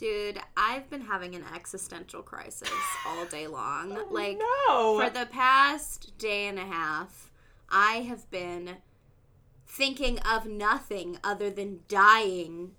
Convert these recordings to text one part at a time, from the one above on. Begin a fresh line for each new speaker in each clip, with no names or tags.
Dude, I've been having an existential crisis all day long.
Oh,
like
no.
for the past day and a half, I have been thinking of nothing other than dying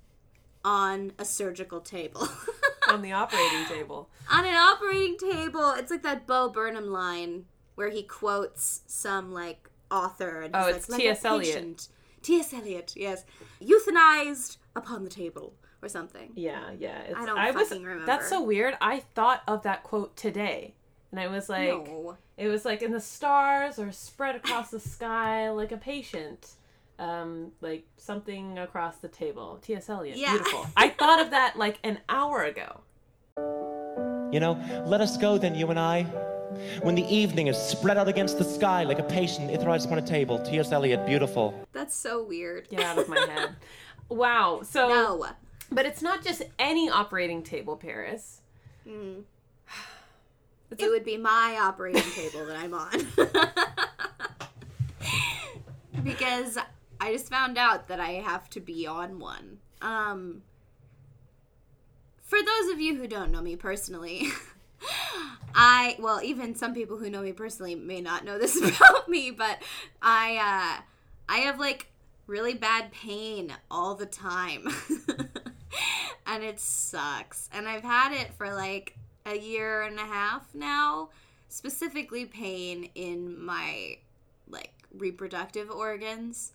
on a surgical table.
on the operating table.
on an operating table. It's like that Bo Burnham line where he quotes some like author and
Oh, it's
like,
T.S.
like
Eliot.
T.S. Eliot, yes. Euthanized upon the table or something.
Yeah, yeah. It's,
I don't
was,
fucking remember.
That's so weird. I thought of that quote today, and I was like,
no.
it was like in the stars or spread across the sky like a patient. Um, like something across the table. T.S. Eliot.
Yeah.
Beautiful. I thought of that like an hour ago.
You know, let us go then, you and I. When the evening is spread out against the sky like a patient etherized upon a table. T.S. Eliot, beautiful.
That's so weird.
Get out of my head. Wow. So,
No.
But it's not just any operating table, Paris.
Mm. It
a-
would be my operating table that I'm on. because I just found out that I have to be on one. Um for those of you who don't know me personally, I well, even some people who know me personally may not know this about me, but I uh I have like really bad pain all the time. and it sucks. And I've had it for like a year and a half now, specifically pain in my like reproductive organs.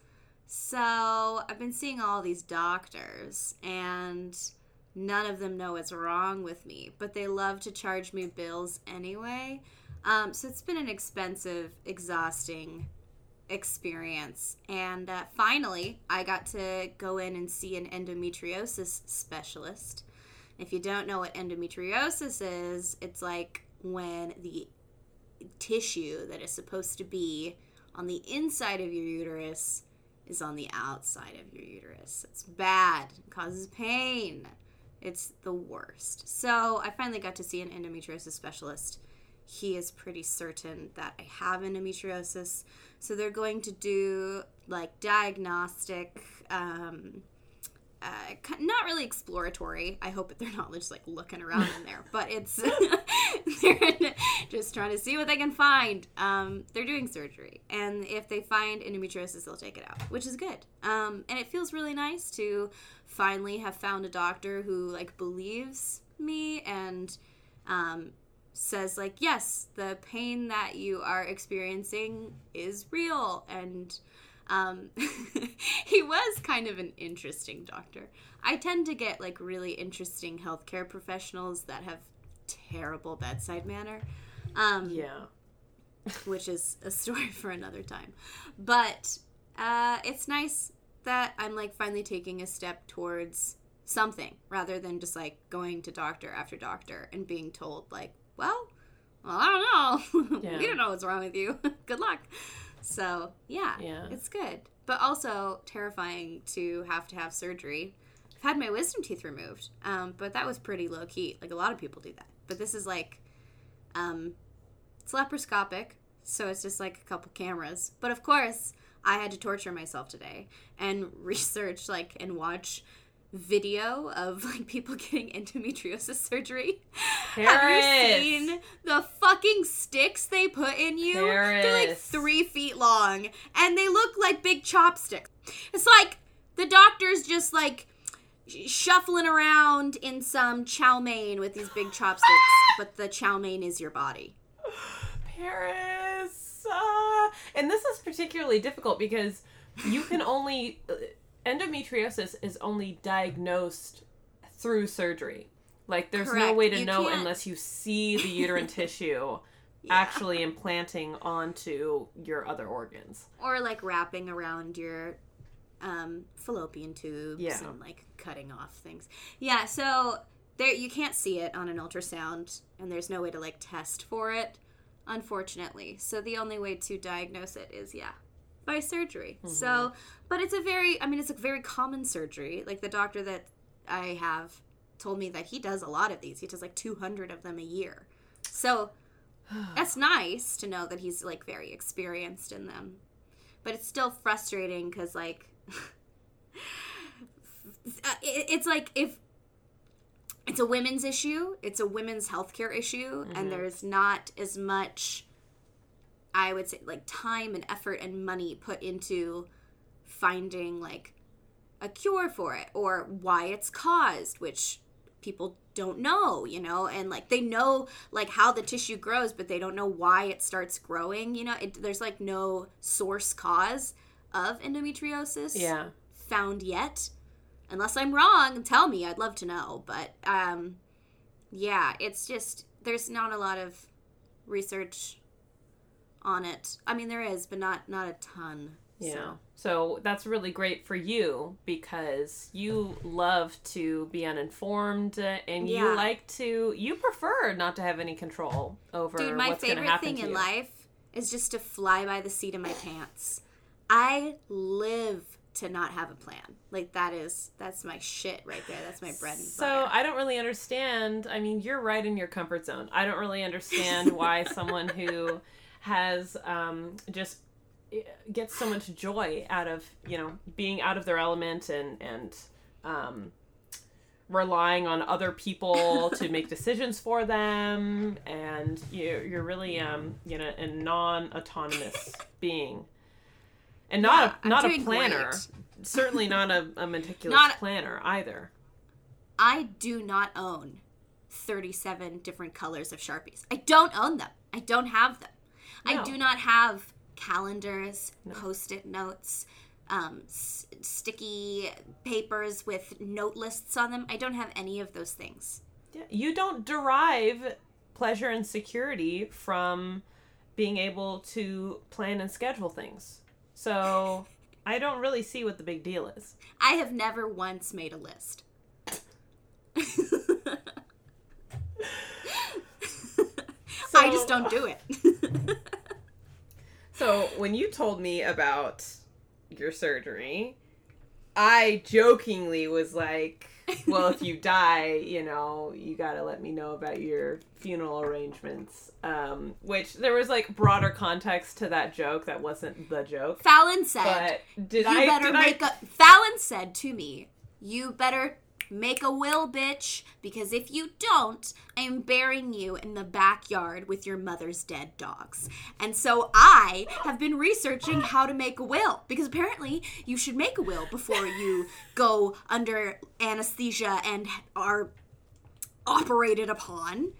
So, I've been seeing all these doctors and none of them know what's wrong with me, but they love to charge me bills anyway. Um, so it's been an expensive, exhausting experience. And uh, finally, I got to go in and see an endometriosis specialist. If you don't know what endometriosis is, it's like when the tissue that is supposed to be on the inside of your uterus is on the outside of your uterus. It's bad, it causes pain. It's the worst. So I finally got to see an endometriosis specialist. He is pretty certain that I have endometriosis. So they're going to do like diagnostic, um, uh, not really exploratory. I hope that they're not just like looking around in there, but it's they're just trying to see what they can find. Um, they're doing surgery, and if they find endometriosis, they'll take it out, which is good. Um, and it feels really nice to finally have found a doctor who like believes me and um, says like, yes, the pain that you are experiencing is real and um, he was kind of an interesting doctor. I tend to get like really interesting healthcare professionals that have terrible bedside manner, um,
Yeah.
which is a story for another time. But uh, it's nice that I'm like finally taking a step towards something rather than just like going to doctor after doctor and being told like, well, well I don't know.
Yeah.
we don't know what's wrong with you. Good luck. So yeah,
Yeah.
it's good, but also terrifying to have to have surgery. I've had my wisdom teeth removed, um, but that was pretty low key. Like a lot of people do that, but this is like, um, it's laparoscopic, so it's just like a couple cameras. But of course, I had to torture myself today and research like and watch video of like people getting endometriosis surgery. Have you seen the fucking sticks they put in you? They're like three feet long and they look like big chopsticks. It's like the doctor's just like shuffling around in some chow mein with these big chopsticks, but the chow mein is your body.
Paris. Uh, and this is particularly difficult because you can only uh, endometriosis is only diagnosed through surgery. Like there's no way to
You
know
can't-
unless you see the uterine tissue actually implanting onto your other organs.
Or like wrapping around your um, fallopian tubes
Yeah.
and like cutting off things. Yeah, so there you can't see it on an ultrasound and there's no way to like test for it, unfortunately. So the only way to diagnose it is yeah, by surgery. So, but it's a very I mean it's a very common surgery. Like the doctor that I have told me that he does a lot of these. He does like 200 of them a year. So that's nice to know that he's like very experienced in them but it's still frustrating because like uh, it's like if it's a women's issue. It's a women's healthcare issue,
Mm-hmm.
and there's not as much, I would say, like time and effort and money put into finding like a cure for it or why it's caused, which people don't know, you know, and like they know like how the tissue grows, but they don't know why it starts growing. You know, it, there's like no source cause of endometriosis
Yeah.
found yet. Unless I'm wrong, tell me. I'd love to know. But um, yeah, it's just there's not a lot of research on it. I mean, there is, but not not a ton.
Yeah.
So.
So that's really great for you because you love to be uninformed and
Yeah.
you like to you prefer not to have any control over
Dude, my favorite thing in life is just to fly by the seat of my pants. I live to not have a plan. Like that is that's my shit right there. That's my bread and butter. So.
I don't really understand. I mean, you're right in your comfort zone. I don't really understand why someone who has um, just eh, gets so much joy out of you know being out of their element and and um, relying on other people to make decisions for them, and you're you're really um, you know a non-autonomous being, and not
Yeah,
a not a planner.
great.
Certainly not a, a meticulous
Not-
planner either.
I do not own 37 different colors of Sharpies. I don't own them. I don't have them. I do not have calendars, post-it notes, um, s- sticky papers with note lists on them. I don't have any of those things.
Yeah, you don't derive pleasure and security from being able to plan and schedule things. So I don't really see what the big deal is.
I have never once made a list. I just don't do it.
So when you told me about your surgery, I jokingly was like, well, if you die, you know, you got to let me know about your funeral arrangements. Um, which there was like broader context to that joke that wasn't the joke.
Fallon said,
But did
"You
I
better
did
make
I,
a." Fallon said to me, "You better make a will, bitch, because if you don't, I am burying you in the backyard with your mother's dead dogs." And so I have been researching how to make a will because apparently you should make a will before you go under anesthesia and are operated upon.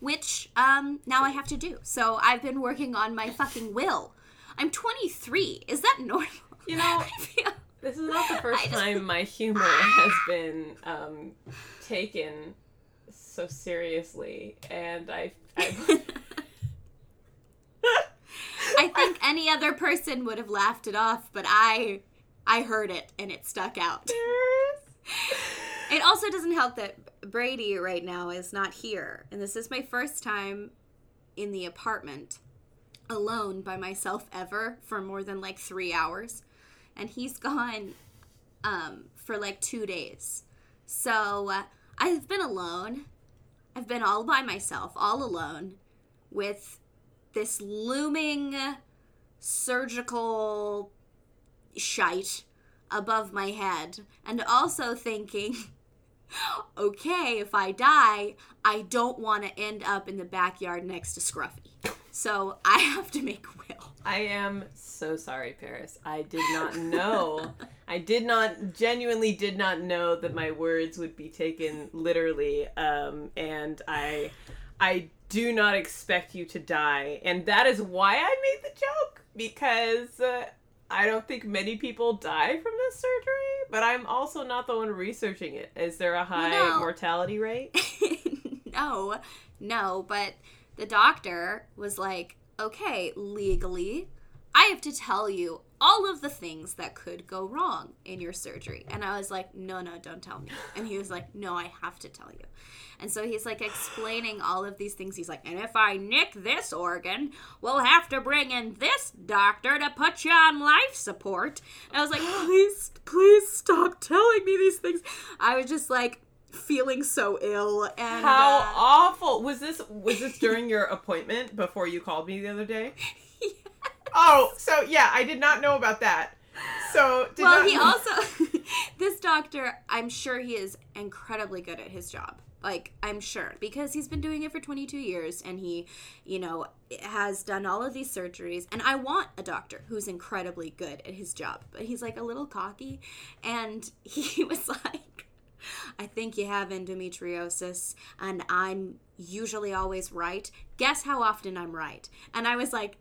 Which um, now I have to do. So I've been working on my fucking will. I'm 23. Is that normal?
You know,
I feel-
This is not the first
just-
time my humor has been um, taken so seriously, and I, I
I think any other person would have laughed it off, but I I heard it and it stuck out. It also doesn't help that Brady right now is not here, and this is my first time in the apartment alone by myself ever for more than like 3 hours. And he's gone um for like 2 days. So, uh, I've been alone. I've been all by myself, all alone with this looming surgical shite above my head and also thinking okay if i die i don't want to end up in the backyard next to scruffy so i have to make a will
I am so sorry, Paris. I did not know. I did not genuinely did not know that my words would be taken literally. Um, and I, I do not expect you to die, and that is why I made the joke because uh, I don't think many people die from this surgery. But I'm also not the one researching it. Is there a high
no.
mortality rate?
no no but the doctor was like okay legally i have to tell you all of the things that could go wrong in your surgery. And i was like no no don't tell me. And he was like no i have to tell you. And so he's like explaining all of these things. He's like and if i nick this organ we'll have to bring in this doctor to put you on life support. And i was like please please stop telling me these things. I was just like feeling so ill and
How
uh,
awful was this? Was this during your appointment before you called me the other day? Oh, so yeah, I did not know about that. So did
well, he also this doctor, I'm sure he is incredibly good at his job. Like I'm sure because he's been doing it for 22 years and he, you know, has done all of these surgeries and I want a doctor who's incredibly good at his job. But he's like a little cocky and he was like I think you have endometriosis and I'm usually always right. Guess how often I'm right. And I was like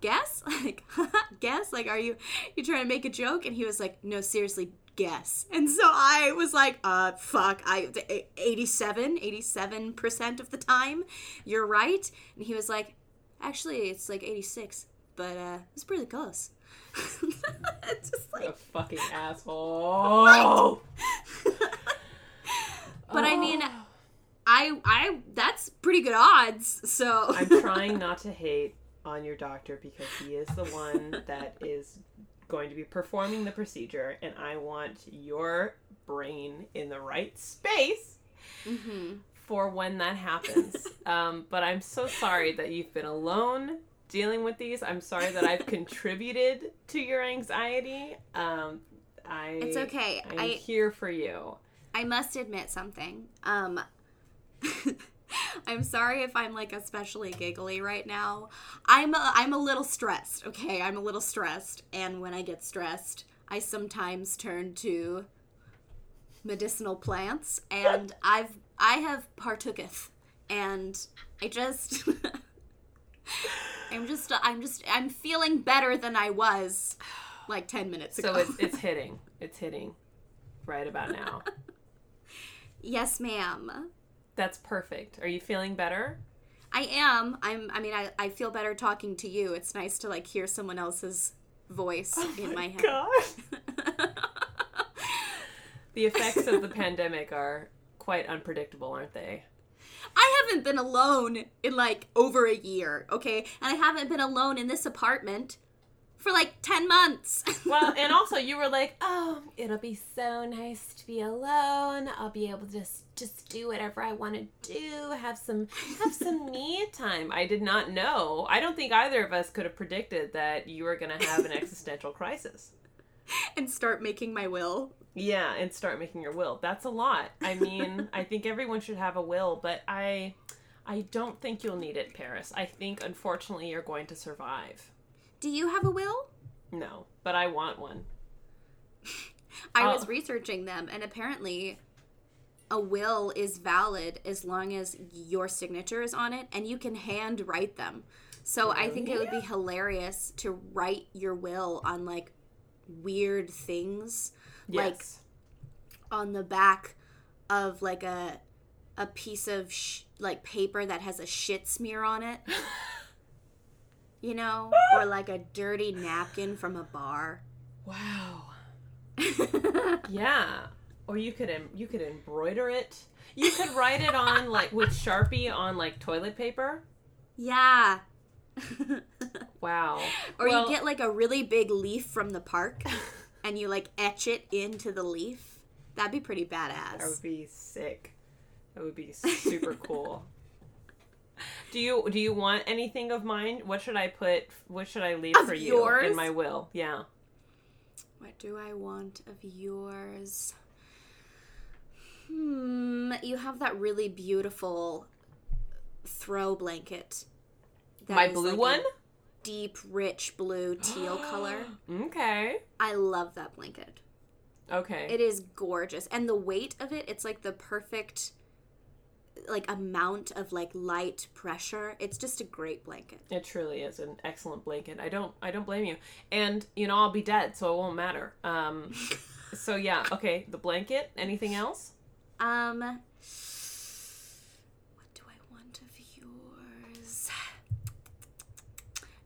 guess? Like guess? Like are you you trying to make a joke? And he was like no seriously guess. And so i was like uh fuck i 87 87% of the time you're right. And he was like actually it's like 86 but uh it's pretty close. It's just
a fucking asshole.
But i mean
Oh.
i i that's pretty good odds so
I'm trying not to hate on your doctor because he is the one that is going to be performing the procedure, and I want your brain in the right space
Mhm.
for when that happens. um, but I'm so sorry that you've been alone dealing with these. I'm sorry that I've contributed to your anxiety. Um, I
it's okay
I'm
i
here for you.
I must admit something. Um I'm sorry if I'm like especially giggly right now. I'm a, I'm a little stressed, okay? I'm a little stressed and when I get stressed, I sometimes turn to medicinal plants and I've I have partooketh and I just I'm just I'm just I'm feeling better than I was like 10 minutes ago.
So it's it's hitting. It's hitting right about now.
Yes, ma'am.
That's perfect. Are you feeling better?
I am. I'm. I mean, I, I feel better talking to you. It's nice to like hear someone else's voice oh in my head.
God. The effects of the pandemic are quite unpredictable, aren't they?
I haven't been alone in like over a year, okay? And I haven't been alone in this apartment for like 10 months.
Well, and also you were like, "Oh, it'll be so nice to be alone. I'll be able to just just do whatever I want to do. Have some have some me time." I did not know. I don't think either of us could have predicted that you were going to have an existential crisis.
and start making my will.
Yeah, and start making your will. That's a lot. I mean, I think everyone should have a will, but I I don't think you'll need it, Paris. I think unfortunately you're going to survive.
Do you have a will?
No, but I want one.
I
Oh.
was researching them, and apparently, a will is valid as long as your signature is on it, and you can hand write them. So I oh, think it would be hilarious to write your will on like weird things, like on the back of like a a piece of sh- like paper that has a shit smear on it. You know, ah! or like a dirty napkin from a bar.
wow. Yeah. Or you could em- you could embroider it. You could write it on like with Sharpie on like toilet paper.
yeah.
Wow.
Or
Well-
you get like a really big leaf from the park and you like etch it into the leaf. That'd be pretty badass.
That would be sick. That would be super cool. Do you do you want anything of mine? What should I put? What should I leave
Of
for you in my will? Yeah.
What do I want of yours? Hmm, you have that really beautiful throw blanket. that
my blue
like
one.
Deep, rich blue teal color.
Okay.
I love that blanket.
Okay.
It is gorgeous. And the weight of it, it's like the perfect like amount of like light pressure. It's just a great blanket.
It truly is an excellent blanket. I don't I don't blame you. And you know, I'll be dead, so it won't matter. Um so yeah, okay, the blanket, anything else?
Um what do I want of yours?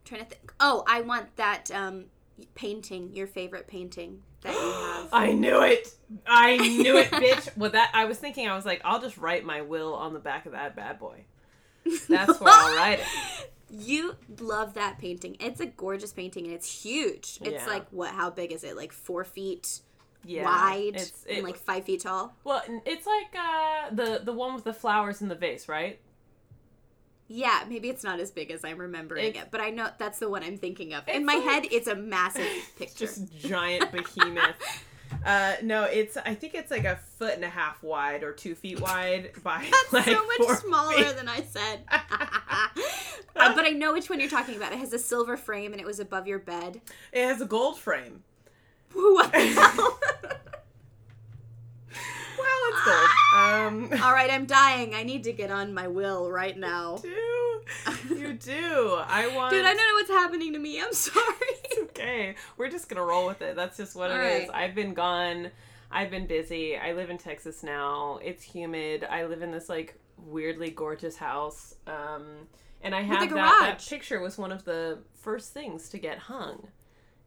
trying to think. Oh, I want that um painting, your favorite painting that you have.
I knew it. I knew it, bitch. Well that I was thinking I was like, I'll just write my will on the back of that bad boy. That's where I'll write it.
You love that painting. It's a gorgeous painting and it's huge. It's
Yeah.
like what? How big is it? Like four feet
Yeah.
wide
It's
and like five feet tall.
well, it's like uh the the one with the flowers in the vase, right?
Yeah, maybe it's not as big as I'm remembering
It's-
it, but I know that's the one I'm thinking of. In my
like-
head, it's a massive picture.
just giant behemoth. Uh, no, it's. I think it's like a foot and a half wide or two feet wide by
That's
like
so much smaller
feet.
than I said. Uh, but I know which one you're talking about. It has a silver frame and it was above your bed.
It has a gold frame.
What the hell?
Well, it's gold. Um,
All right, I'm dying. I need to get on my will right now.
do you do? I want.
Dude, I don't know what's happening to me. I'm sorry.
it's okay, we're just gonna roll with it. That's just what
All
it is.
right.
I've been gone. I've been busy. I live in Texas now. It's humid. I live in this like weirdly gorgeous house. Um, and I have that, that picture was one of the first things to get hung.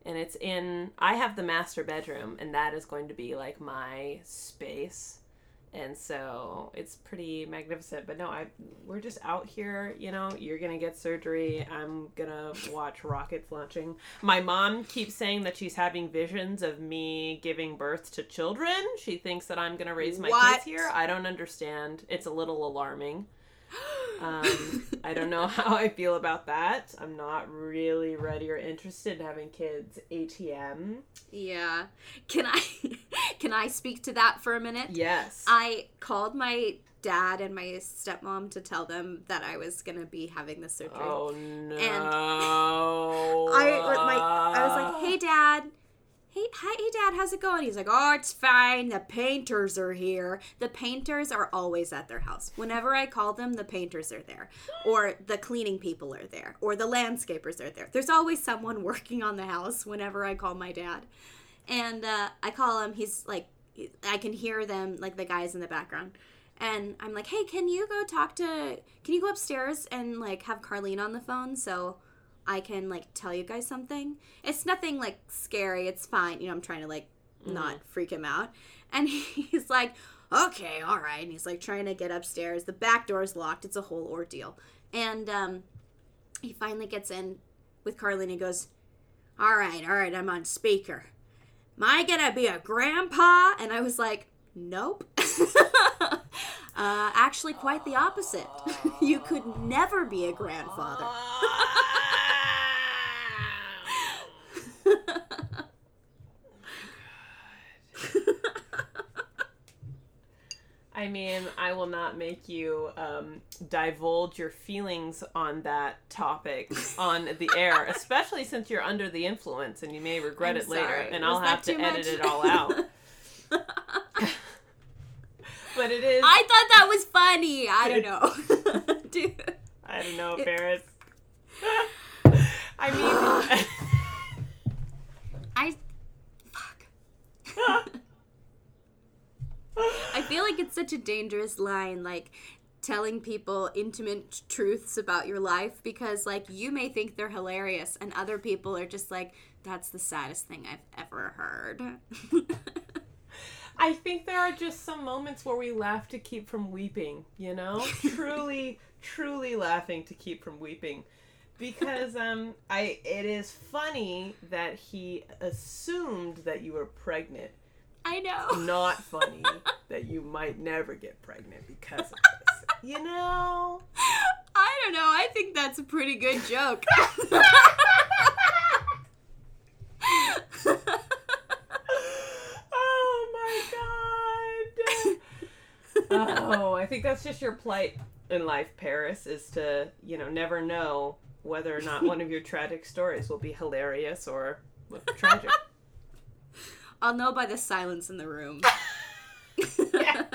And it's in I have the master bedroom and that is going to be like my space. And so it's pretty magnificent. But no, I we're just out here, you know, you're gonna get surgery. I'm gonna watch rockets launching. My mom keeps saying that she's having visions of me giving birth to children. She thinks that I'm gonna raise my
What?
kids here. I don't understand. It's a little alarming. Um, I don't know how I feel about that. I'm not really ready or interested in having kids. ATM.
yeah. Can I can I speak to that for a minute?
Yes.
I called my dad and my stepmom to tell them that I was gonna be having the surgery.
oh no.
I my I was like, "Hey, Dad. Hey, hi, hey, Dad. How's it going?" He's like, "Oh, it's fine. The painters are here. The painters are always at their house. Whenever I call them, the painters are there, or the cleaning people are there, or the landscapers are there. There's always someone working on the house whenever I call my dad." And uh, I call him. He's like, I can hear them, like the guys in the background. And I'm like, hey, can you go talk to, can you go upstairs and like have Carlene on the phone so I can like tell you guys something? It's nothing like scary. It's fine. You know, I'm trying to like not freak him out. And he's like, okay, all right. And he's like trying to get upstairs. The back door is locked. It's a whole ordeal. And um, he finally gets in with Carlene and goes, all right, all right, I'm on speaker. Am I gonna be a grandpa? And I was like, nope. uh, actually, quite the opposite. you could never be a grandfather.
I mean, I will not make you um, divulge your feelings on that topic on the air, especially since you're under the influence and you may regret
I'm
it later,
sorry.
and
Was
I'll have to
too
edit it all out. but it is.
I thought that was funny. I don't know. Dude.
I don't know, Paris. I mean,
I. Fuck. I feel like it's such a dangerous line, like telling people intimate truths about your life because, like, you may think they're hilarious, and other people are just like, that's the saddest thing I've ever heard.
I think there are just some moments where we laugh to keep from weeping, you know? truly, truly laughing to keep from weeping. Because um I it is funny that he assumed that you were pregnant.
I know.
Not funny that you might never get pregnant because of this. You know?
I don't know. I think that's a pretty good joke.
oh my god. oh, I think that's just your plight in life, Paris, is to, you know, never know whether or not one of your tragic stories will be hilarious or tragic.
I'll know by the silence in the room.
Yeah.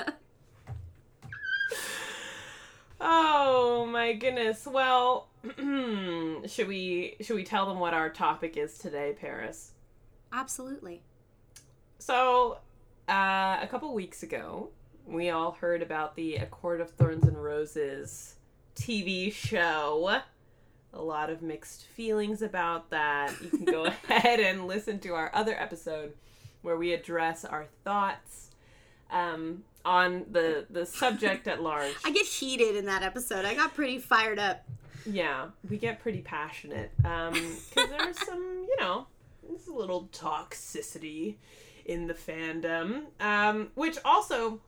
Oh my goodness. Well, should we should we tell them what our topic is today, Paris?
Absolutely.
So, uh, a couple weeks ago, we all heard about the A Court of Thorns and Roses TV show. A lot of mixed feelings about that. You can go ahead and listen to our other episode where we address our thoughts um, on the the subject at large.
I get heated in that episode. I got pretty fired up.
Yeah, we get pretty passionate because there's some, you know, there's a little toxicity in the fandom, um, which also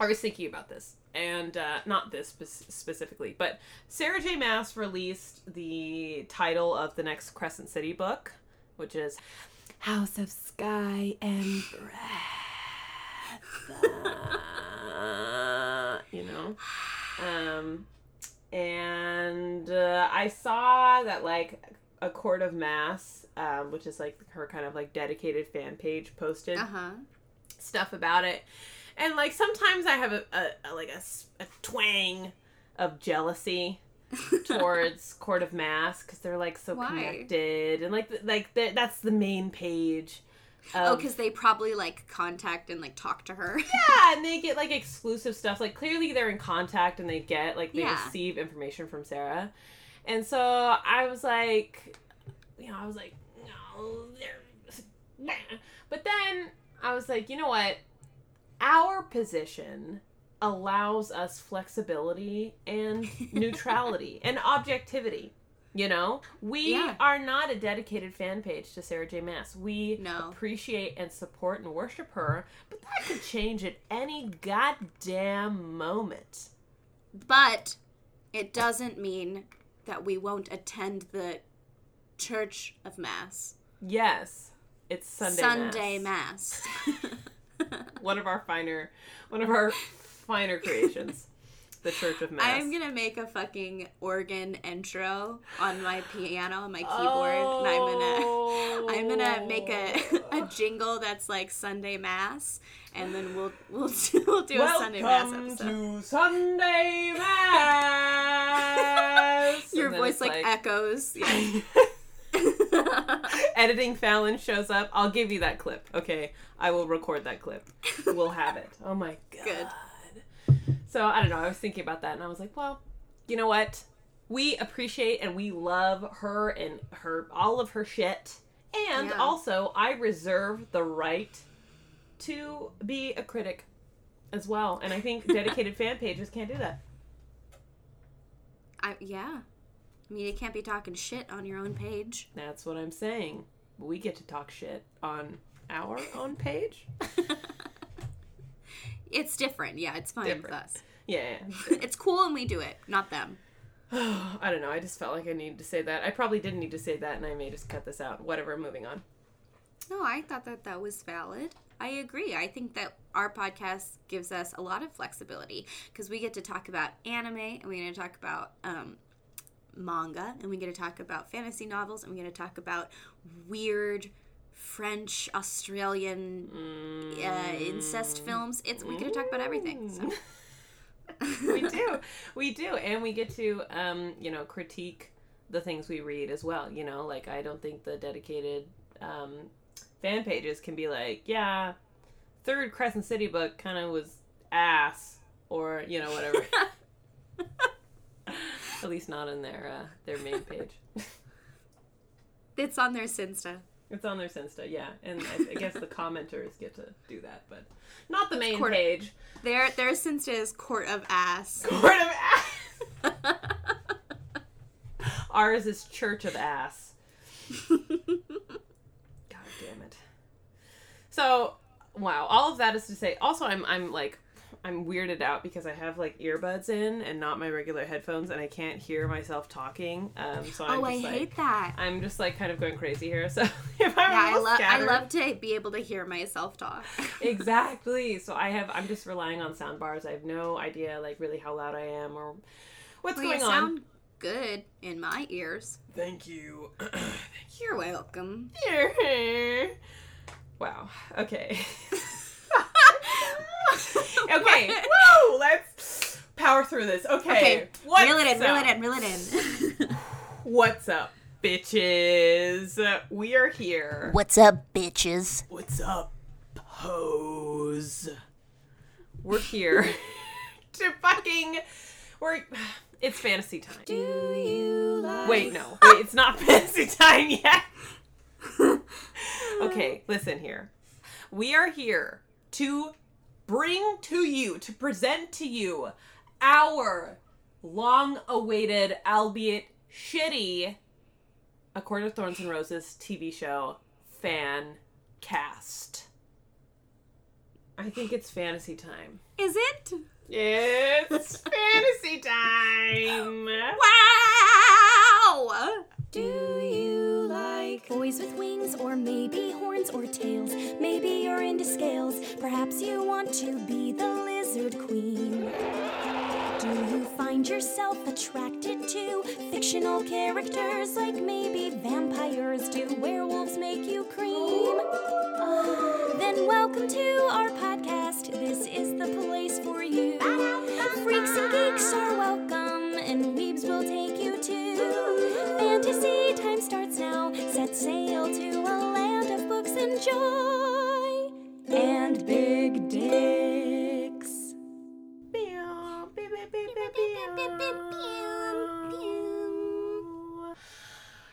I was thinking about this, and uh, not this spe- specifically, but Sarah J. Maas released the title of the next Crescent City book, which is House of Sky and Breath. you know? Um, and uh, I saw that, like, a court of mass, um, which is like her kind of like dedicated fan page, posted
Uh huh.
stuff about it and like sometimes i have a, a, a like a, a twang of jealousy towards court of mass because they're like so
Why?
connected and like like th- that's the main page
Oh, because they probably like contact and like talk to her.
yeah and they get like exclusive stuff like clearly they're in contact and they get like they
Yeah.
receive information from sarah and so i was like you know i was like no they're but then i was like you know what our position allows us flexibility and neutrality and objectivity you know we
Yeah.
are not a dedicated fan page to sarah j maas we
No.
appreciate and support and worship her but that could change at any goddamn moment
But it doesn't mean that we won't attend the Church of Mass.
yes it's sunday
Sunday
mass.
Mass.
one of our finer one of our finer creations the church of mass
I'm gonna make a fucking organ intro on my piano my keyboard, and I'm gonna I'm gonna make a, a jingle that's like Sunday Mass, and then we'll we'll do, we'll do a Sunday Mass
Welcome
episode.
to Sunday Mass.
Your voice
it's
like, echoes. Yeah.
Editing Fallon shows up. I'll give you that clip. Okay, I will record that clip. We'll have it. Oh my god.
Good.
So I don't know. I was thinking about that, and I was like, well, you know what? We appreciate and we love her and her all of her shit, and
Yeah.
also I reserve the right to be a critic as well. And I think dedicated fan pages can't do that.
I, yeah. I mean, you can't be talking shit on your own page.
That's what I'm saying. We get to talk shit on our own page.
It's different. Yeah, it's fine with us.
Yeah.
It's cool and we do it, not them.
I don't know. I just felt like I needed to say that. I probably didn't need to say that, and I may just cut this out. Whatever. Moving on.
No, I thought that that was valid. I agree. I think that our podcast gives us a lot of flexibility because we get to talk about anime and we get to talk about um, manga and we get to talk about fantasy novels and we get to talk about weird French, Australian uh, incest films. It's we get to talk about everything. So.
we do we do and we get to um you know critique the things we read as well you know like i don't think the dedicated um fan pages can be like yeah third crescent city book kind of was ass or you know whatever at least not in their uh their main page
It's on their Sinsta.
it's on their Sinsta, yeah, and I, I guess the commenters get to do that, but not the main
Court-
page.
Their their Sinsta is Court of Ass.
Court of Ass. Ours is Church of Ass. God damn it. So, wow, all of that is to say. Also, I'm I'm like I'm weirded out because I have like earbuds in and not my regular headphones, and I can't hear myself talking. Um, so I'm
oh, I
just like,
hate that.
I'm just like kind of going crazy here. So if I'm
Yeah, I
a little
love I love to be able to hear myself talk.
exactly. So I have I'm just relying on sound bars. I have no idea like really how loud I am or what's
Well,
going
you
on.
sound good in my ears.
Thank you.
You're welcome.
wow. Okay. okay. Woo! Let's power through this. Okay.
Okay,
What's
reel it in, reel
up?
it in, reel it in.
What's up, bitches? We are here.
What's up, bitches?
What's up, pose? We're here to fucking. We're. It's fantasy time.
Do you like
Wait, no. Wait, it's not fantasy time yet. okay, listen here. We are here to bring to you, to present to you, our long awaited, albeit shitty, A Court of Thorns and Roses TV show fan cast. I think it's fantasy time.
Is it?
It's fantasy time.
Wow!
Do you like boys with wings, or maybe horns or tails? Maybe you're into scales. Perhaps you want to be the lizard queen. Find yourself attracted to fictional characters like maybe vampires? Do werewolves make you cream? Ah. Then welcome to our podcast. This is the place for you. Freaks and geeks are welcome, and weebs will take you to fantasy time starts now. Set sail to a land of books and joy and big dicks.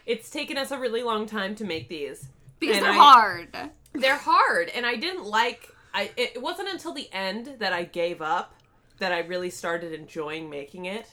It's taken us a really long time to make these.
Because
And
they're
I-
hard.
They're hard, and I didn't like. I it wasn't until the end that I gave up that I really started enjoying making it.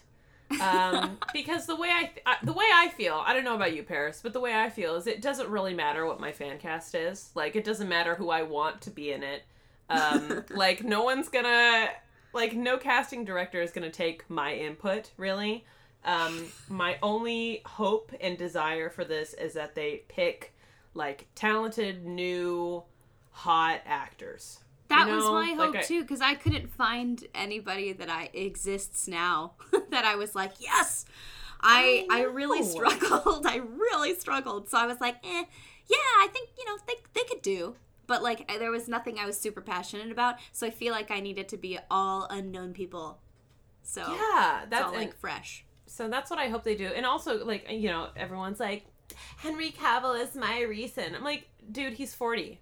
Um, because the way I, I the way I feel, I don't know about you, Paris, but the way I feel is it doesn't really matter what my fan cast is. Like it doesn't matter who I want to be in it. Um, like no one's gonna like no casting director is gonna take my input really. Um, my only hope and desire for this is that they pick like talented new hot actors.
That
You
was
know,
my
like
hope
I-
too, because I couldn't find anybody that I exists now that I was like, yes. I I,
I
really struggled. I really struggled. So I was like, eh, yeah, I think you know they they could do. But like I- there was nothing I was super passionate about. So I feel like I needed to be all unknown people. So
Yeah, that's
all like fresh.
so that's what I hope they do. And also like you know everyone's like Henry Cavill is my recent. I'm like, dude, he's 40.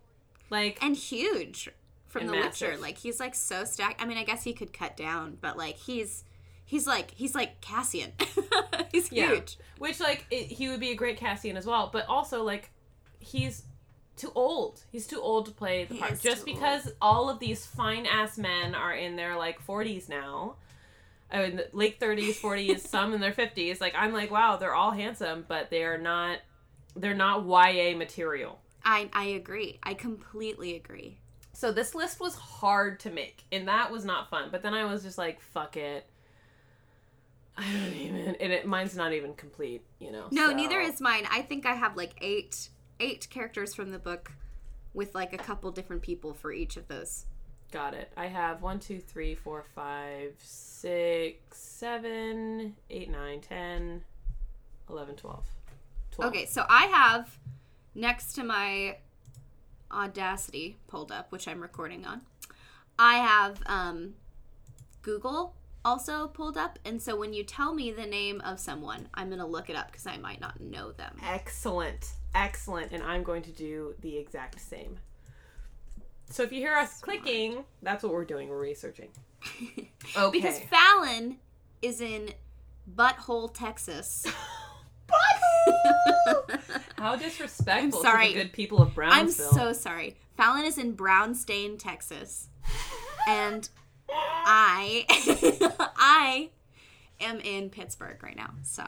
Like
And huge from
And
The Witcher. Like he's like so stacked. I mean, I guess he could cut down, but like he's he's like he's like Cassian. he's
Yeah.
huge.
Which like it, he would be a great Cassian as well, but also like he's too old. He's too old to play the
He
part. Just because all of these fine ass men are in their like 40s now. I mean, late 30s, 40s, some in their 50s. Like I'm like, wow, they're all handsome, but they are not. They're not YA material.
I I agree. I completely agree.
So this list was hard to make, and that was not fun. But then I was just like, fuck it. I don't even, and it mine's not even complete, you know.
No,
so-
neither is mine. I think I have like eight eight characters from the book with like a couple different people for each of those.
Got it. I have one, two, three, four, five, six, seven, eight, nine, ten, eleven, twelve. Twelve.
Okay, so I have next to my Audacity pulled up, which I'm recording on. I have um, Google also pulled up, and so when you tell me the name of someone, I'm gonna look it up because I might not know them.
Excellent. Excellent. And I'm going to do the exact same. So if you hear us clicking, that's what we're doing. We're researching. Okay.
Because Fallon is in Butthole, Texas.
How disrespectful
I'm sorry.
to the good people of Brownsville.
I'm so sorry. Fallon is in Brownstain, Texas. And I I am in Pittsburgh right now. So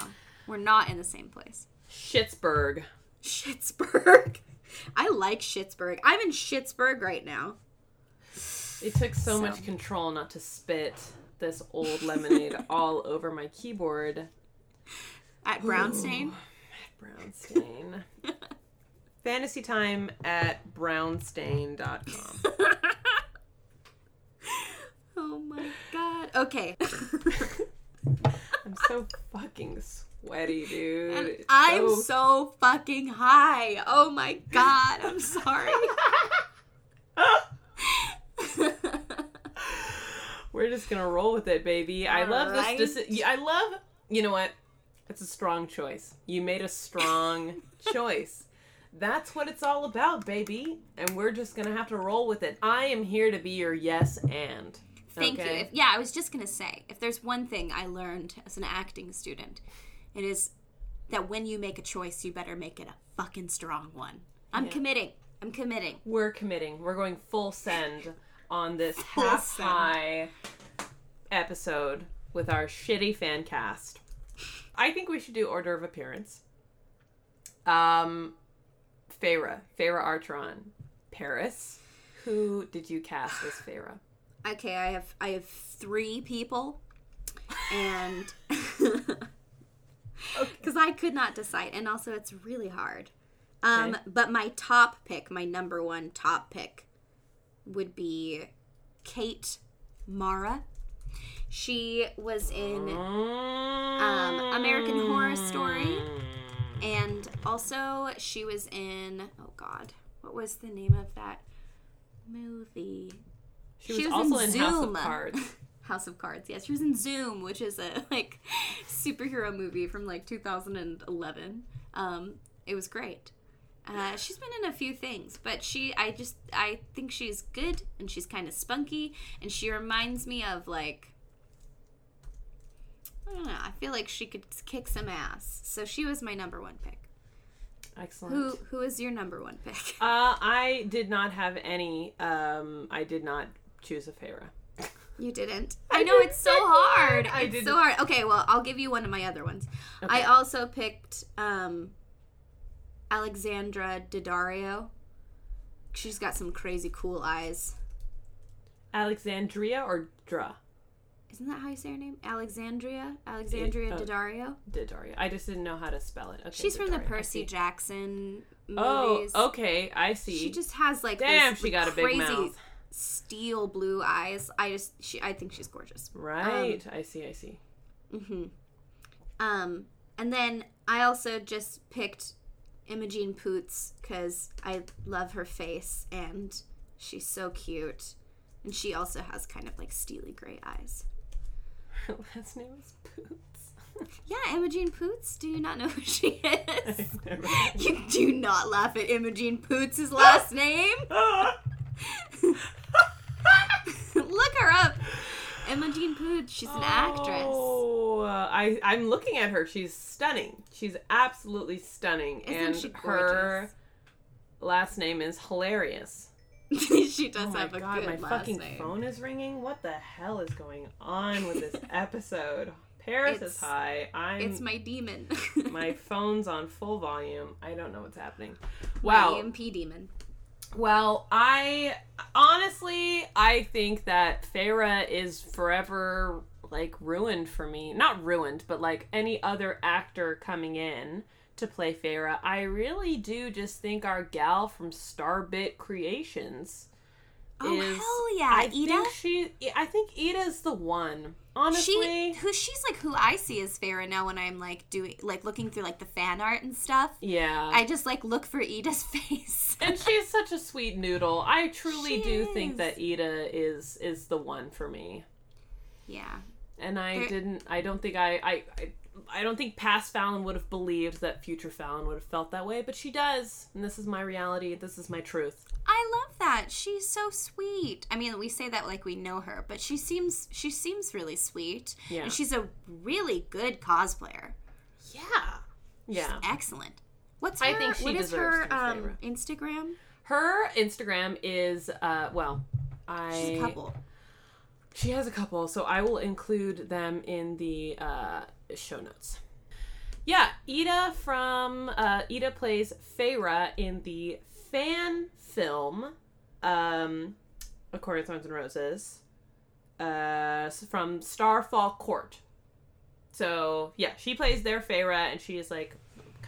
we're not in the same place.
Schittsburg.
Schittsburg. I like Schittsburg. I'm in Schittsburg right now.
It took so,
So.
much control not to spit this old lemonade all over my keyboard.
At Brownstain.
At Brownstain. Fantasy time at brownstain.com.
Oh my god. Okay.
I'm so fucking sweaty, dude.
And
It's
I'm
so-
so fucking high. Oh my god. I'm sorry.
We're just gonna roll with it, baby. I love
Alright.
this. Deci- I love. You know what? It's a strong choice. You made a strong choice. That's what it's all about, baby. And we're just gonna have to roll with it. I am here to be your yes and.
Thank
okay?
you. If, yeah, I was just gonna say, if there's one thing I learned as an acting student, it is that when you make a choice, you better make it a fucking strong one. I'm
Yeah.
committing. I'm committing.
We're committing. We're going full send on this
Full
half
send.
high episode with our shitty fan cast. I think we should do order of appearance. Um, Feyre, Feyre Archeron, Paris, Who did you cast as Feyre?
Okay, I have I have three people, and because I could not decide, and also it's really hard. Um,
Okay.
but my top pick, my number one top pick, would be Kate Mara. She was in um, American Horror Story, and also she was in oh god, what was the name of that movie?
She was,
She was
also
in
in, House of Cards.
House of Cards. Yes, she was in Zoom, which is a like superhero movie from like 2011. Um, it was great. Uh, she's been in a few things, but she, I just, I think she's good and she's kind of spunky and she reminds me of like, I don't know. I feel like she could kick some ass. So she was my number one pick.
Excellent.
Who, who is your number one pick?
Uh, I did not have any. Um, I did not choose a Feyre.
You didn't. I know it's so hard.
I
it's
didn't.
so hard. Okay, well, I'll give you one of my other ones. I also picked um, Alexandra Daddario. She's got some crazy cool eyes.
Alexandria or Dra?
Isn't that how you say her name? Alexandria? Alexandria
oh.
Daddario?
Didaria. I just didn't know how to spell it. Okay,
She's from the Percy. Jackson
Oh, okay. I see.
She just has like
Damn,
this,
she
like,
got a big
crazy
mouth.
Steel blue eyes. I just she I think she's gorgeous.
right. I see. I see.
hmm Um, and then I also just picked Imogen Poots because I love her face and she's so cute. And she also has kind of like steely gray eyes.
Her last name is Poots.
Yeah, Imogen Poots. Do you not know who she is? You do not laugh at Imogen Poots' last name. Look her up. Imogen Poots. She's an actress.
Oh, I I'm looking at her. She's stunning. She's absolutely stunning,
Isn't
and
she
her
gorgeous?
last name is hilarious.
she does
oh my
have a
god,
good
my
last
fucking
name.
phone is ringing. What the hell is going on with this episode? Paris is high. I'm
It's my demon.
my phone's on full volume. I don't know what's happening. Wow.
EMP demon.
Well, I honestly I think that Feyre is forever like ruined for me. Not ruined, but like any other actor coming in to play Feyre. I really do just think our gal from Starbit Creations
Oh
is
hell yeah,
I
Ida.
think she I think Ida's the one. Honestly.
she who she's like who I see as Feyre now when I'm like doing like looking through like the fan art and stuff.
yeah.
I just like look for Ida's face.
and she's such a sweet noodle. I truly
She
do think that Ida is is the one for me.
yeah.
and I
There-
didn't. I don't think I, I. I I don't think past Fallon would have believed that future Fallon would have felt that way, but she does, and this is my reality. This is my truth.
I love that. She's so sweet. I mean, we say that like we know her, but she seems she seems really sweet.
Yeah.
And she's a really good cosplayer.
Yeah, yeah.
Excellent. What's her,
I think she
what is her um, Instagram?
Her Instagram is uh well, I
She's a couple.
She has a couple, so I will include them in the uh, show notes. Yeah, Ida from uh, Ida plays Feyre in the fan film, um, A Court of Thorns and Roses, uh, from Starfall Court. So yeah, she plays their Feyre, and she is like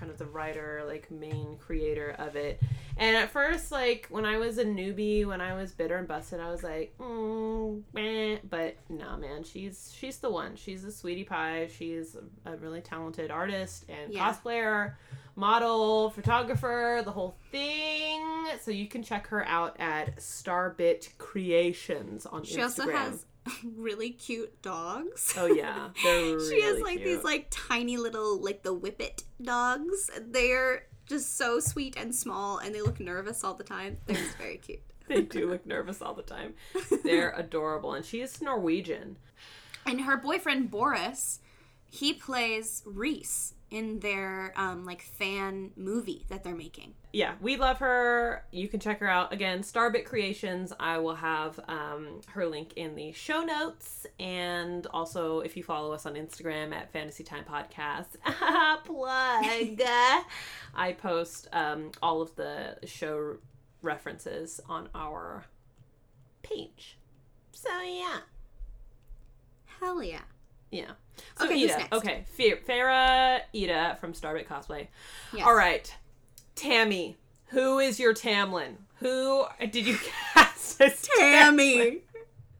kind of the writer, like main creator of it. And at first, like when I was a newbie, when I was bitter and busted, I was like, mm, meh. but nah, man, she's she's the one. She's a sweetie pie. She's a, really talented artist and
Yeah.
cosplayer, model, photographer, the whole thing. So you can check her out at Starbit Creations on
She
Instagram.
also has really cute dogs.
Oh yeah,
she has like
cute.
these like tiny little like the whippet dogs. They're just so sweet and small, and they look nervous all the time. They're just very cute.
they do look nervous all the time. They're adorable, and she is Norwegian.
And her boyfriend Boris, he plays Rhys in their um, like fan movie that they're making.
Yeah, we love her. You can check her out again. Starbit Creations. I will have um, her link in the show notes, and also if you follow us on Instagram at Fantasy Time Podcast, plug. I post um, all of the show references on our page. So yeah.
Hell yeah.
Yeah. So
Okay,
Ida. Okay. Fa- Feyre Ida from Starbit Cosplay.
Yes.
All right. Tammy. Who is your Tamlin? Who did you cast as
Tammy.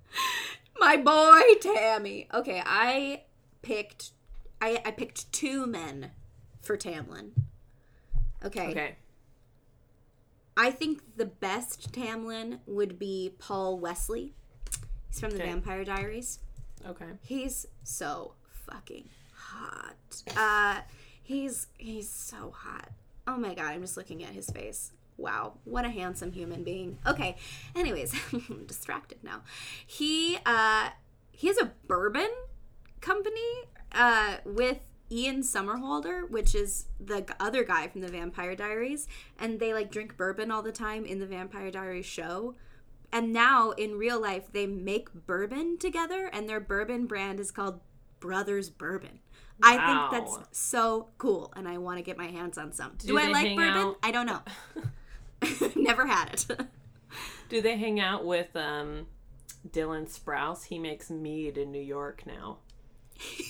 My boy Tammy. Okay, I picked I I picked two men for Tamlin. Okay.
Okay.
I think the best Tamlin would be Paul Wesley. He's from the
Okay.
Vampire Diaries.
Okay.
He's so fucking hot. Uh he's he's so hot. Oh my god, I'm just looking at his face. Wow, what a handsome human being. Okay, anyways, I'm distracted now. He uh he has a bourbon company uh with Ian Somerhalder, which is the other guy from the Vampire Diaries, and they like drink bourbon all the time in the Vampire Diaries show. And now in real life, they make bourbon together, and their bourbon brand is called Brothers Bourbon. I think that's so cool, and I want to get my hands on some. Do,
Do
I like bourbon?
out-
I don't know. Never had it.
Do they hang out with um Dylan Sprouse? He makes mead in New York now.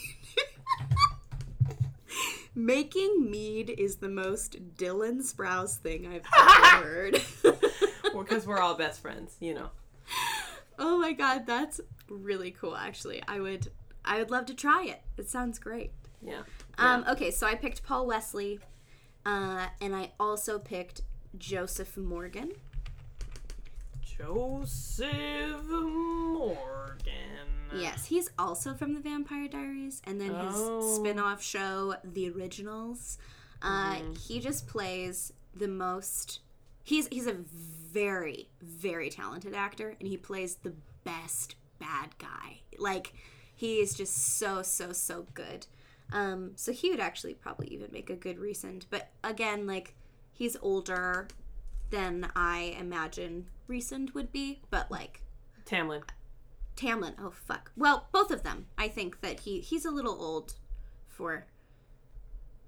Making mead is the most Dylan Sprouse thing I've ever heard.
Because we're all best friends, you know.
oh my god, that's really cool. Actually, I would, I would love to try it. It sounds great.
Yeah.
Um, okay, so I picked Paul Wesley, uh, and I also picked Joseph Morgan.
Joseph Morgan.
Yes, he's also from the Vampire Diaries, and then his
Oh.
spin-off show, The Originals. Uh, He just plays the most. He's he's a very very talented actor, and he plays the best bad guy. Like he is just so so so good. Um, so he would actually probably even make a good Rhysand, but again, like he's older than I imagine Rhysand would be, but like
Tamlin.
Tamlin. Oh fuck. Well, both of them. I think that he he's a little old for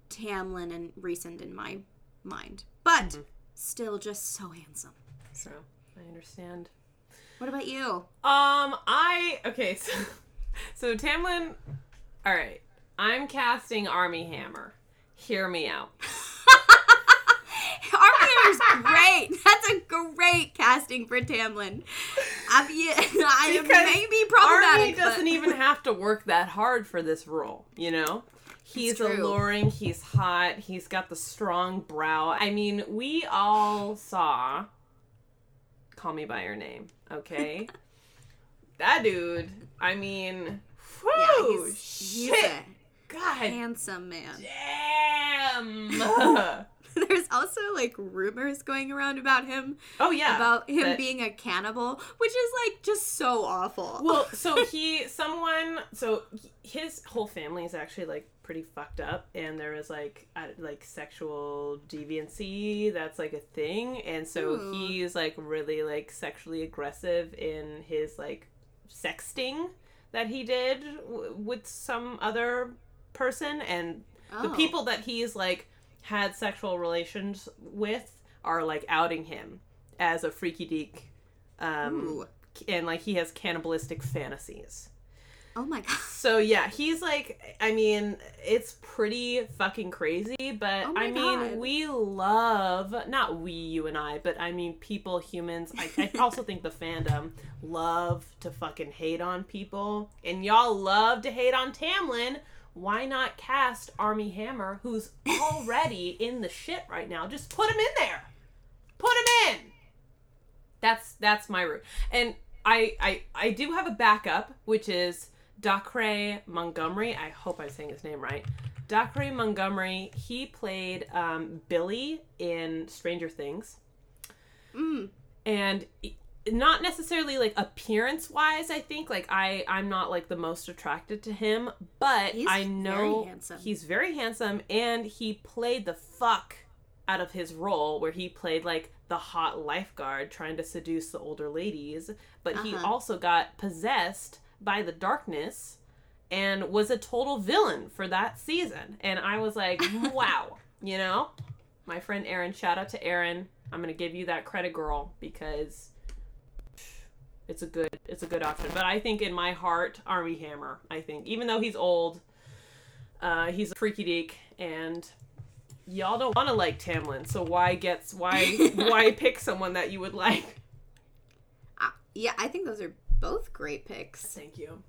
Tamlin and Rhysand in my mind, but still just so handsome.
So I understand.
What about you?
Um, I okay, so so Tamlin. All right, I'm casting Armie Hammer. Hear me out.
Armie Hammer's great. That's a great casting for Tamlin. I mean, I
Because
may be problematic.
Armie doesn't
but-
even have to work that hard for this role, you know? He's alluring, he's hot, he's got the strong brow. I mean, we all saw Call Me By Your Name, okay? That dude, I mean, whew,
Yeah, he's, he's
shit.
a
God
handsome man.
damn.
There's also like rumors going around about him
oh, yeah.
about him
that-
being a cannibal, which is like just so awful.
well so he someone so his whole family is actually like pretty fucked up and there is like uh, like sexual deviancy that's like a thing and so
Ooh.
he's like really like sexually aggressive in his like sexting that he did w- with some other person and the
Oh.
people that he's like had sexual relations with are like outing him as a freaky deek um
Ooh.
and like he has cannibalistic fantasies.
Oh my god.
So yeah, he's like I mean, it's pretty fucking crazy, but
Oh
I mean,
God.
we love not we you and I, but I mean people, humans. I, I also think the fandom love to fucking hate on people. And y'all love to hate on Tamlin. Why not cast Armie Hammer, who's already in the shit right now? Just put him in there. Put him in. That's that's my route. And I I I do have a backup, which is Dacre Montgomery. I hope I'm saying his name right. Dacre Montgomery. He played um, Billy in Stranger Things,
Mm.
and not necessarily like appearance wise. I think like I I'm not like the most attracted to him, but
He's
I know
very handsome.
he's very handsome, and he played the fuck out of his role where he played like the hot lifeguard trying to seduce the older ladies, but he
Uh-huh.
also got possessed by the darkness and was a total villain for that season. And I was like, wow, you know? My friend Erin, shout out to Erin. I'm going to give you that credit, girl, because It's a good it's a good option. But I think in my heart, Armie Hammer. I think even though he's old, uh, he's a freaky deek, and y'all don't want to like Tamlin. So why gets why why pick someone that you would like?
Uh, yeah, I think those are both great picks.
Thank you.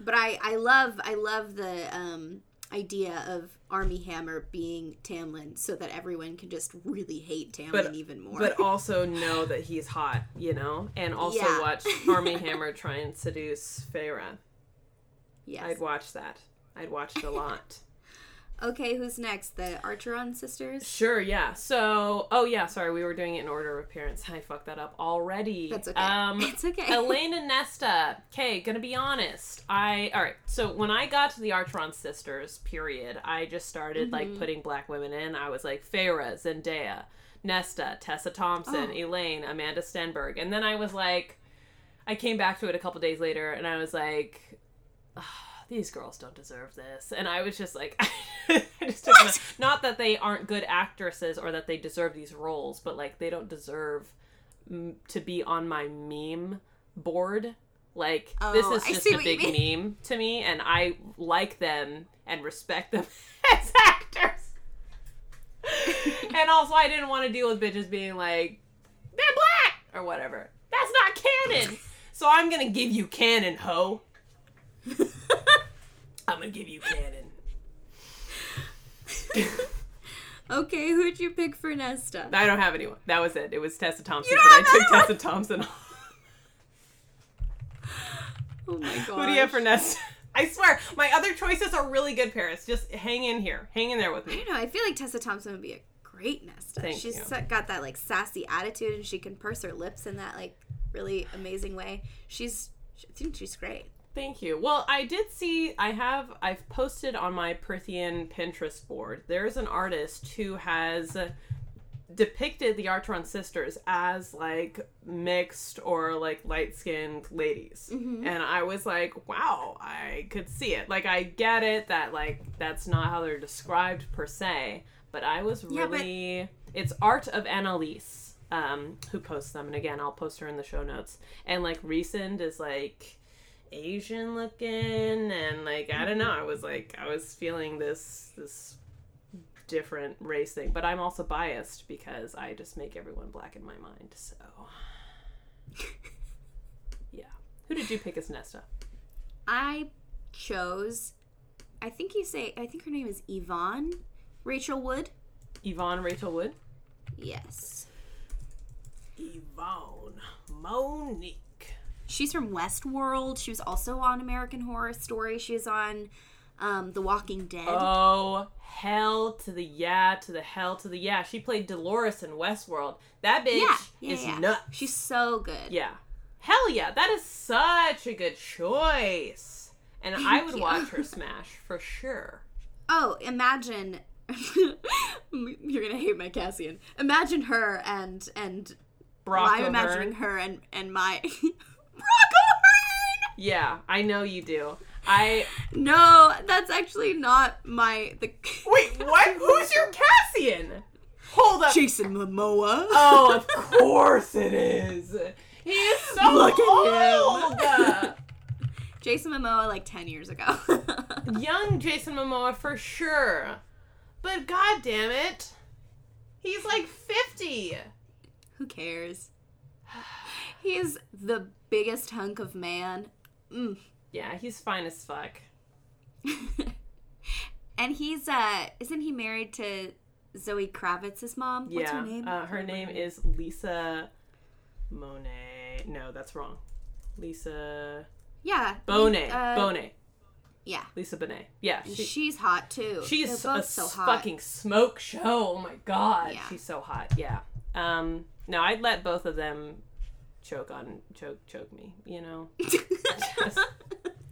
But I, I love I love the um, idea of Armie Hammer being Tamlin, so that everyone can just really hate Tamlin
But
even more.
But also know that he's hot, you know, and also
Yeah.
watch Armie Hammer try and seduce Feyre.
yes.
I'd watch that. I'd watch it a lot.
Okay, who's next? The Archeron sisters.
Sure, yeah. So, oh yeah, sorry, we were doing it in order of appearance. I fucked that up already.
That's okay.
Um,
it's okay.
Elain and Nesta. Okay, gonna be honest. I all right. So when I got to the Archeron sisters, period, I just started like
Mm-hmm.
putting black women in. I was like Feyre, Zendaya, Nesta, Tessa Thompson,
Oh.
Elain, Amanda Stenberg, and then I was like, I came back to it a couple days later, and I was like. "Ah, These girls don't deserve this, and I was just like, I just took not that they aren't good actresses or that they deserve these roles, but like they don't deserve m- to be on my meme board. Like this
Oh,
is just a big meme to me, and I like them and respect them as actors. and also, I didn't want to deal with bitches being like, "They're black" or whatever. That's not canon. so I'm gonna give you canon, ho. I'm gonna give you canon.
okay, who'd you pick for Nesta?
I don't have anyone. That was it. It was Tessa Thompson,
You
but I
don't
took
have
Tessa Thompson off.
Oh my god.
Who do you have for Nesta? I swear, my other choices are really good, Paris. Just hang in here. Hang in there with me.
I
me.
don't know. I feel like Tessa Thompson would be a great Nesta.
Thank
She's
you.
so- got that like sassy attitude, and she can purse her lips in that like really amazing way. She's, I think she's great.
Thank you. Well, I did see, I have, I've posted on my Prythian Pinterest board. There's an artist who has depicted the Archeron sisters as like mixed or like light skinned ladies.
Mm-hmm.
And I was like, wow, I could see it. Like, I get it that like that's not how they're described per se, but I was really
Yeah, but-.
It's Art of Annalise. Um, who posts them, and again, I'll post her in the show notes. And like, Rhysand is like Asian looking and like I don't know. I was like I was feeling this this different race thing, but I'm also biased because I just make everyone black in my mind. So yeah. Who did you pick as Nesta?
I chose. I think you say. I think her name is Yvonne Rachel Wood.
Yvonne Rachel Wood.
Yes.
Yvonne Monique.
She's from Westworld. She was also on American Horror Story. She was on um, The Walking Dead.
Oh hell to the yeah to the hell to the yeah. She played Dolores in Westworld. That bitch
yeah, yeah,
is
yeah.
nuts.
She's so good.
Yeah. Hell yeah, that is such a good choice. And I would
you.
watch her smash for sure.
Oh, imagine. You're gonna hate my Cassian. Imagine her and and
Brock
I'm imagining her and and my Brock
Yeah, I know you do. I
No, that's actually not my the
wait. What? Who's your Cassian? Hold up.
Jason Momoa.
Oh, of course it is. He is so
Look
old.
at him. Jason Momoa like ten years ago.
Young Jason Momoa for sure. But god damn it. He's like 50.
Who cares? He's the biggest hunk of man. Mm.
Yeah, he's fine as fuck.
and he's uh isn't he married to Zoe Kravitz's mom? What's
yeah.
her name?
Uh, her name is Lisa Monet. No, that's wrong. Lisa
yeah.
Bonet.
uh,
Bonet.
Yeah.
Lisa Bonet. Yeah. She,
she's hot too.
she's a
so hot.
fucking smoke show. Oh my god.
Yeah.
She's so hot. Yeah. Um no, I'd let both of them choke on choke choke me, you know. Just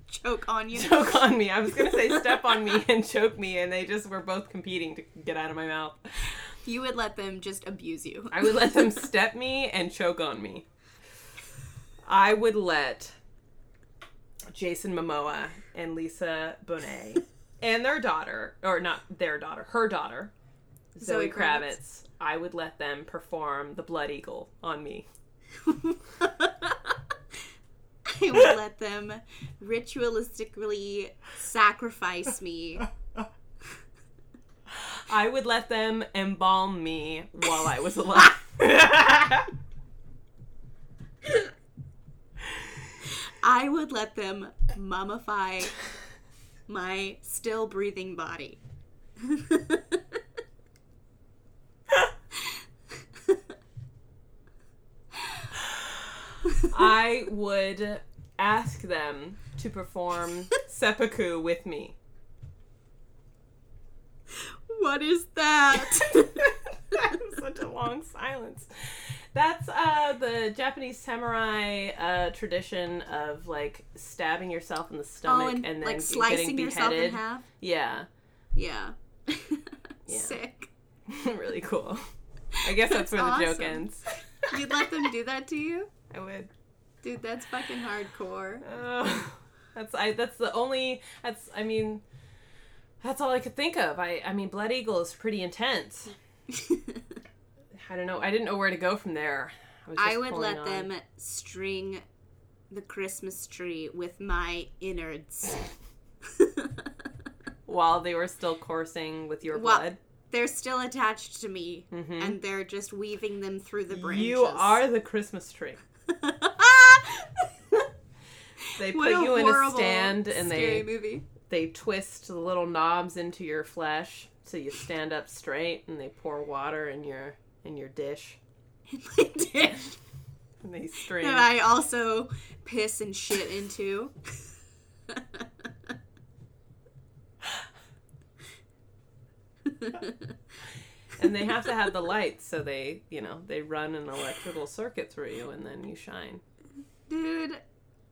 choke on you.
choke on me. I was gonna say step on me and choke me, and they just were both competing to get out of my mouth.
You would let them just abuse you.
I would let them step me and choke on me. I would let Jason Momoa and Lisa Bonet and their daughter, or not their daughter, her daughter, Zoe,
Zoe
Kravitz.
Kravitz.
I would let them perform the Blood Eagle on me.
I would let them ritualistically sacrifice me.
I would let them embalm me while I was alive.
I would let them mummify my still breathing body.
I would ask them to perform seppuku with me.
what is that?
Such a long silence. That's uh, the Japanese samurai uh, tradition of like stabbing yourself in the
oh,
stomach
and,
and then
like
getting
slicing yourself in half?
Yeah,
Yeah.
Yeah.
Sick.
really cool. I guess that's,
That's
where the joke ends.
You'd let them do that to you?
I would.
Dude, that's fucking hardcore.
Oh, that's I. That's the only. That's I mean. That's all I could think of. I I mean, Blood Eagle is pretty intense. I don't know. I didn't know where to go from there. was
I would let
on.
them string the Christmas tree with my innards.
while they were still coursing with your
Well,
blood.
they're still attached to me,
Mhm.
and they're just weaving them through the branches.
You are the Christmas tree. They put
a
you in a stand and they
movie.
they twist the little knobs into your flesh so you stand up straight and they pour water in your in your dish In
My dish
and they string
that I also piss and shit into.
and they have to have the lights so they you know they run an electrical circuit through you and then you shine
Dude,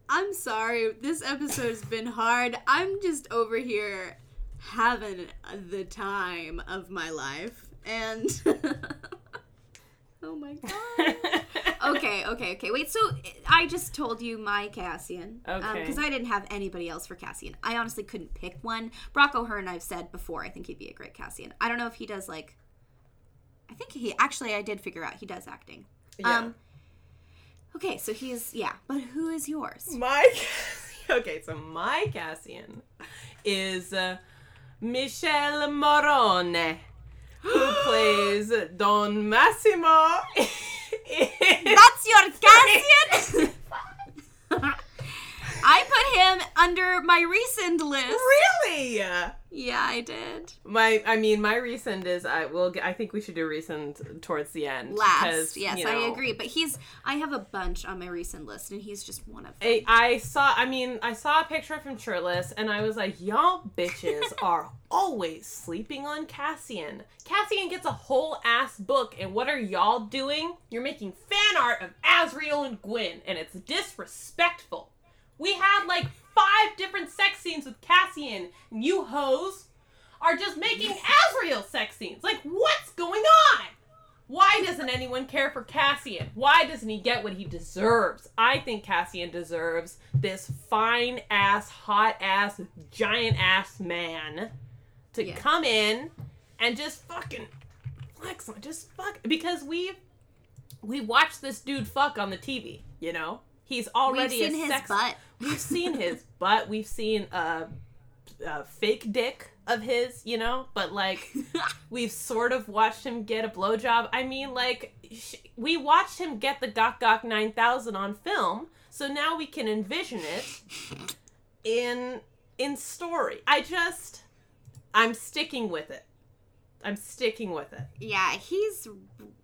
I'm sorry. This episode's been hard. I'm just over here having the time of my life. And. oh my god. Okay, okay, okay. Wait, so I just told you my Cassian.
Um, okay.
Because I didn't have anybody else for Cassian. I honestly couldn't pick one. Brock O'Hurn, I've said before, I think he'd be a great Cassian. I don't know if he does, like. I think he. Actually, I did figure out he does acting.
yeah
Um, Okay, so he's yeah, but who is yours?
my okay so my cassian is uh, michele morrone who plays don massimo
That's your Cassian. I put him under my Rhysand list.
really
Yeah, I did.
My, I mean, my Rhysand is I will. get- I think we should do Rhysand towards the end.
Last, yes,
you
I agree. But he's I have a bunch on my Rhysand list, and he's just one of them.
I, I saw. I mean, I saw a picture of him shirtless, and I was like, "Y'all bitches are always sleeping on Cassian. Cassian gets a whole ass book, and what are y'all doing? You're making fan art of Azriel and Gwyn, and it's disrespectful. We had like five different sex scenes with Cassian, and you hoes are just making Azriel sex scenes. Like, what's going on? Why doesn't anyone care for Cassian? Why doesn't he get what he deserves? I think Cassian deserves this fine ass, hot ass, giant ass man to
Yeah.
come in and just fucking flex on, just fuck because we we watched this dude fuck on the TV. You know, he's
We've
already
seen
a
his
sex.
butt.
We've seen his butt. We've seen a, a fake dick of his, you know, but like we've sort of watched him get a blowjob. I mean, like sh- we watched him get the Gok Gok 9000 on film, so now we can envision it in in story. I just I'm sticking with it. I'm sticking with it.
Yeah, he's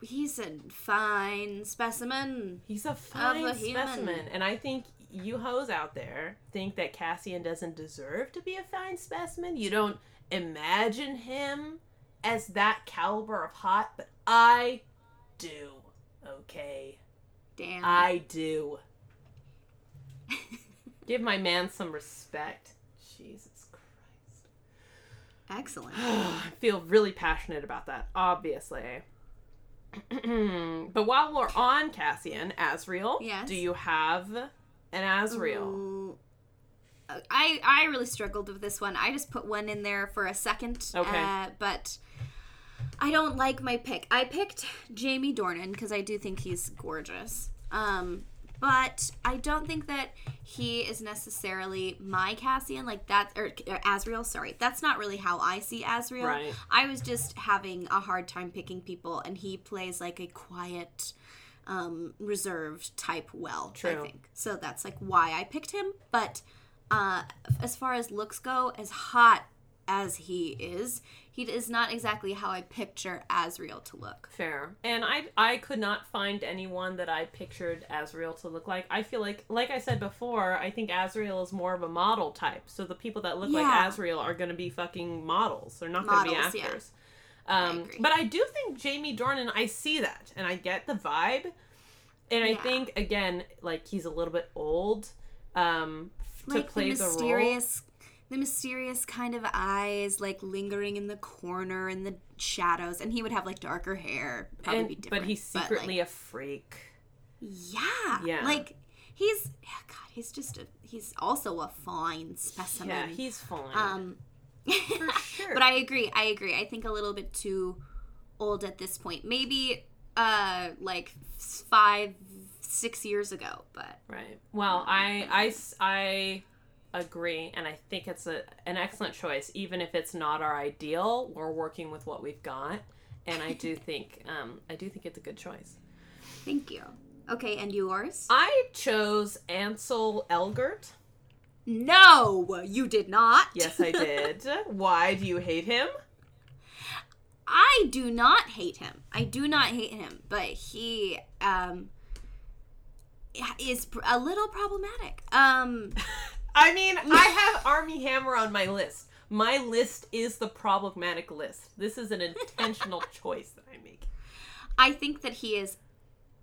he's a fine specimen.
He's a fine
a human.
specimen, and I think you hoes out there think that Cassian doesn't deserve to be a fine specimen. You don't imagine him as that caliber of hot, but I do. Okay,
Damn.
I do. Give my man some respect. Jesus Christ.
Excellent.
I feel really passionate about that, obviously. but while we're on Cassian, Azriel,
Yes.
do you have an Azriel?
Ooh. I I really struggled with this one. I just put one in there for a second.
Okay.
Uh, but I don't like my pick. I picked Jamie Dornan because I do think he's gorgeous. Um, but I don't think that he is necessarily my Cassian. Like that, or, or Azriel. Sorry, that's not really how I see Azriel.
Right.
I was just having a hard time picking people, and he plays like a quiet, um, reserved type well. I
True.
think so. That's like why I picked him. But uh, as far as looks go, as hot as he is, he is not exactly how I picture Azriel to look.
Fair. And I I could not find anyone that I pictured Azriel to look like. I feel like like I said before, I think Azriel is more of a model type. So the people that look
Yeah.
like Azriel are going to be fucking models. They're not going to be actors. Um,
agree.
but I do think Jamie Dornan, I see that and I get the vibe. And I think again, like he's a little bit old um, to
like
play
the
the, role.
mysterious the mysterious kind of eyes like lingering in the corner in the shadows and he would have like darker hair probably
And-
be different
but he's secretly a freak.
yeah
Yeah.
like he's yeah, god he's just a he's also a fine specimen
Yeah, he's fine.
um
For sure.
but i agree i agree i think a little bit too old at this point maybe uh like five six years ago but
Right. Well, I I I agree, and I think it's a, an excellent choice, even if it's not our ideal. We're working with what we've got, and I do think um, I do think it's a good choice.
thank you okay and yours
I chose Ansel Elgort.
No you did not
Yes, I did. Why do you hate him?
I do not hate him. I do not hate him, but he um is a little problematic. Um
I mean, I have Armie Hammer on my list. My list is the problematic list. This is an intentional choice that I make.
I think that he is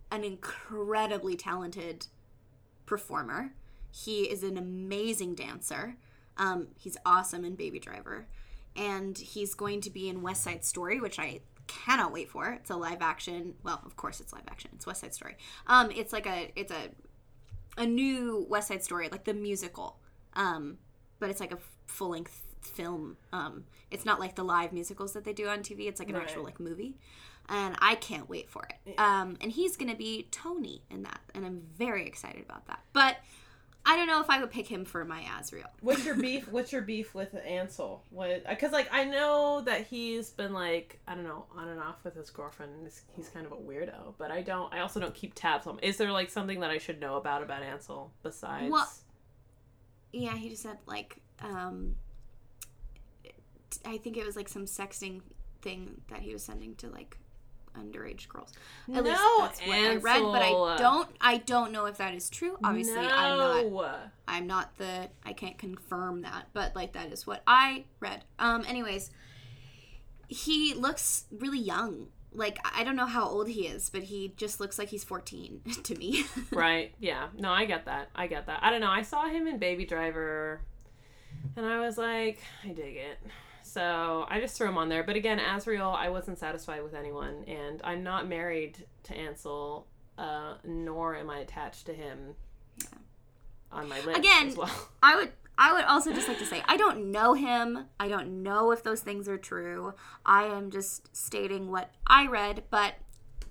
an incredibly talented performer. He is an amazing dancer. Um, he's awesome in Baby Driver, and he's going to be in West Side Story, which I cannot wait for. It's a live action. Well, of course it's live action. It's West Side Story. Um, it's like a it's a a new West Side Story, like the musical. Um, but it's like a full length film. Um, it's not like the live musicals that they do on TV. It's like an
Right.
actual like movie, and I can't wait for it. Um, and he's gonna be Tony in that, and I'm very excited about that. But I don't know if I would pick him for my Azriel.
What's your beef? What's your beef with Ansel? What? Because like I know that he's been like I don't know on and off with his girlfriend. and He's, he's kind of a weirdo, but I don't. I also don't keep tabs on. him. Is there like something that I should know about about Ansel besides?
Well- Yeah, he just said like um, I think it was like some sexting thing that he was sending to like underage girls. At least
No,
that's what I read, but I don't I don't know if that is true. Obviously, I'm not I'm not the I can't confirm that, but like that is what I read. Um anyways, he looks really young. Like I don't know how old he is, but he just looks like he's 14 to me.
Right. Yeah. No, I get that. I get that. I don't know. I saw him in Baby Driver and I was like, I dig it. So I just threw him on there. But again, Azriel, I wasn't satisfied with anyone. And I'm not married to Ansel, uh, nor am I attached to him on my list
Again,
as well.
I would I would also just like to say I don't know him. I don't know if those things are true. I am just stating what I read, but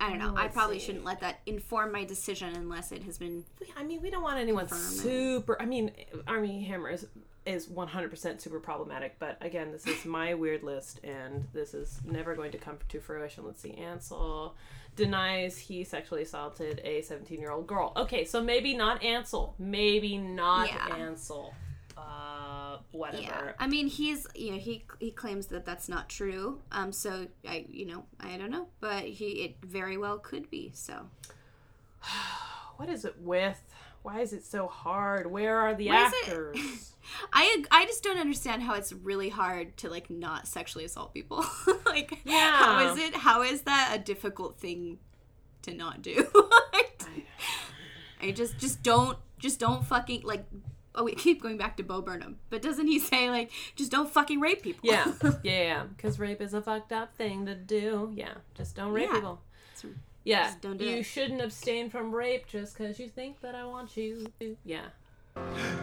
I don't know. I
Let's
probably
see.
shouldn't let that inform my decision unless it has been
I mean, we don't want anyone super. I mean, Armie Hammer is is 100% super problematic, but again, this is my weird list, and this is never going to come to fruition. Let's see. Ansel denies he sexually assaulted a 17 year old girl. Okay, so maybe not Ansel. Maybe not
Yeah.
Ansel. Uh, whatever.
Yeah, I mean, he's you know he he claims that that's not true. Um, so I you know I don't know, but he it very well could be. So
What is it with? Why is it so hard? Where are the
Why
actors?
I I just don't understand how it's really hard to like not sexually assault people. like
Yeah.
how is it? How is that a difficult thing to not do? I just just don't just don't fucking like. Oh, we keep going back to Bo Burnham, but doesn't he say like just don't fucking rape people?
Yeah, yeah, yeah. Because rape is a fucked up thing to do. Yeah, just don't rape
Yeah.
people.
It's-
Yeah,
just don't do
you
it.
shouldn't abstain from rape just because you think that I want you to. Yeah.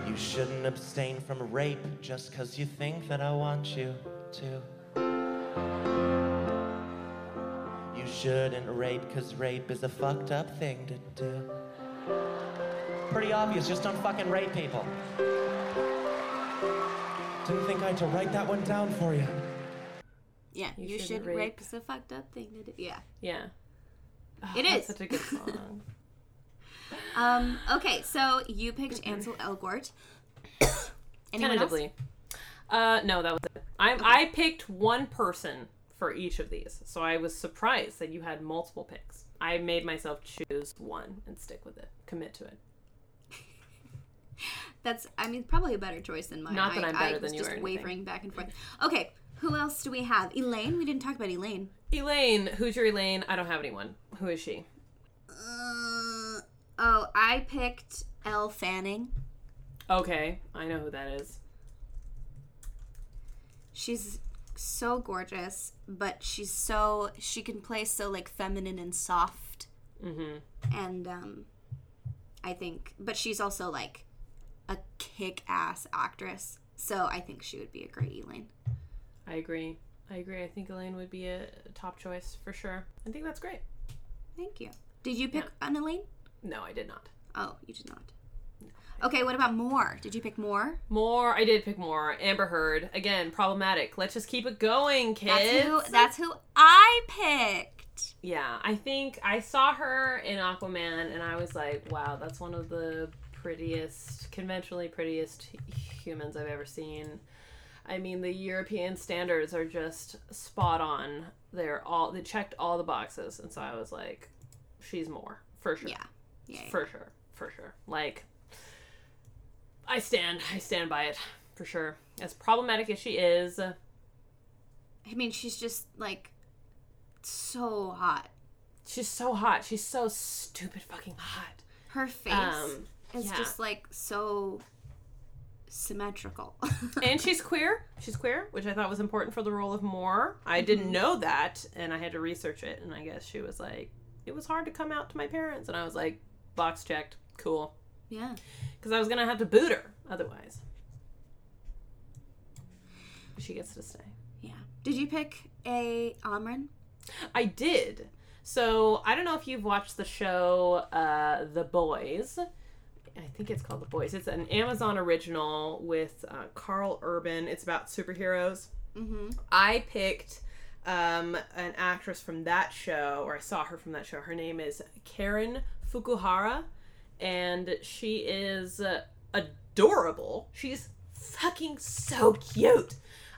You shouldn't abstain from rape just because you think that I want you to. You shouldn't rape because rape is a fucked up thing to do. Pretty obvious, just don't fucking rape people. Didn't think I had to write that one down for you.
Yeah,
You
you,
shouldn't
should
rape.
rape. It's a fucked up thing to do. Yeah.
Yeah. Oh,
It
that's such a good song.
Um. Okay, so you picked Ansel Elgort. Anyone else?
Tentatively. Uh, no, that was it. I I picked one person for each of these, so I was surprised that you had multiple picks. I made myself choose one and stick with it, commit to it.
That's, I mean, probably a better choice than mine.
Not that
I,
I'm better
I
than
was
you
just wavering back and forth. Okay, who else do we have? Elain. We didn't talk about Elain.
Elain, who's your Elain? I don't have anyone. Who is she?
Uh, oh, I picked Elle Fanning.
Okay, I know who that is.
She's so gorgeous, but she's so she can play so like feminine and soft,
Mm-hmm.
and um, I think, but she's also like a kick-ass actress. So I think she would be a great Elain.
I agree. I agree. I think Elain would be a top choice for sure. I think that's great.
Thank you. Did you pick an Elain?
No, I did not.
Oh, you did not. Okay, what about Mor? Did you pick Mor?
Mor. I did pick Mor. Amber Heard. Again, problematic. Let's just keep it going, kids.
That's who. That's who I picked.
Yeah, I think I saw her in Aquaman and I was like, wow, that's one of the prettiest, conventionally prettiest humans I've ever seen. I mean, the European standards are just spot on. They're all they checked all the boxes, and so I was like, she's Mor for sure.
Yeah. Yeah. yeah.
for sure, for sure. Like, I stand, I stand by it for sure. As problematic as she is,
I mean, she's just like so hot.
she's so hot. She's so stupid fucking hot.
Her face
Um,
is
yeah.
just like so symmetrical.
and she's queer. She's queer, which I thought was important for the role of Mor. I didn't know that, and I had to research it. And I guess she was like, it was hard to come out to my parents, and I was like, box checked, cool,
yeah.
because I was gonna have to boot her otherwise. She gets to stay.
Yeah. Did you pick a Amren?
I did. So I don't know if you've watched the show uh, The Boys. I think it's called The Boys. It's an Amazon original with uh, Karl Urban. It's about superheroes.
Mm-hmm.
I picked um, an actress from that show, or I saw her from that show. Her name is Karen Fukuhara, and she is uh, adorable. She's fucking so cute.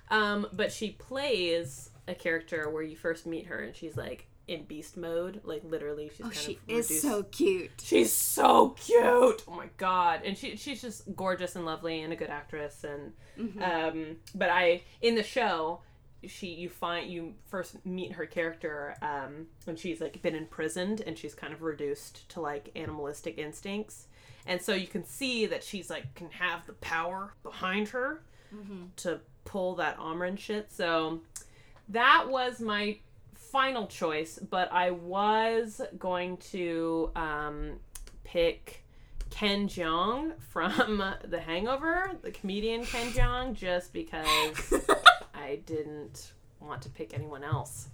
Um, but she plays a character where you first meet her, and she's like in beast mode, like literally. She's
Oh,
kind
she
of
is so cute.
She's so cute. Oh my god, and she she's just gorgeous and lovely and a good actress. And
Mm-hmm.
um, but I in the show, she you find you first meet her character um when she's like been imprisoned and she's kind of reduced to like animalistic instincts, and so you can see that she's like can have the power behind her to pull that Amren shit. So that was my final choice, but I was going to um, pick Ken Jeong from The Hangover, the comedian Ken Jeong, just because I didn't want to pick anyone else.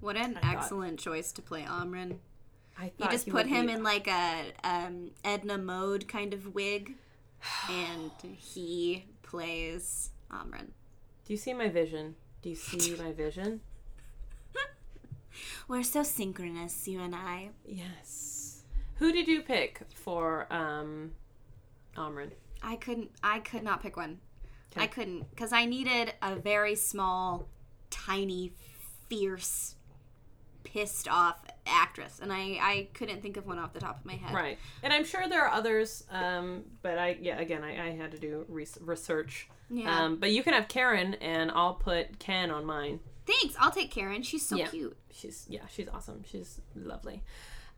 What an
thought-
excellent choice to play Amren.
I
You just put him
be-
in like a um, Edna Mode kind of wig, and he plays Amren.
Do you see my vision? Do you see my vision?
We're so synchronous, you and I.
Yes. Who did you pick for um, Amren?
I couldn't. I could not pick one.
Okay.
I couldn't because I needed a very small, tiny, fierce, pissed off actress, and I I couldn't think of one off the top of my head.
Right. And I'm sure there are others, um, but I, yeah, again, I, I had to do res- research.
Yeah.
Um, but you can have Karen, and I'll put Ken on mine.
Thanks. I'll take Karen. She's so
Yeah.
cute.
She's, yeah, she's awesome. She's lovely.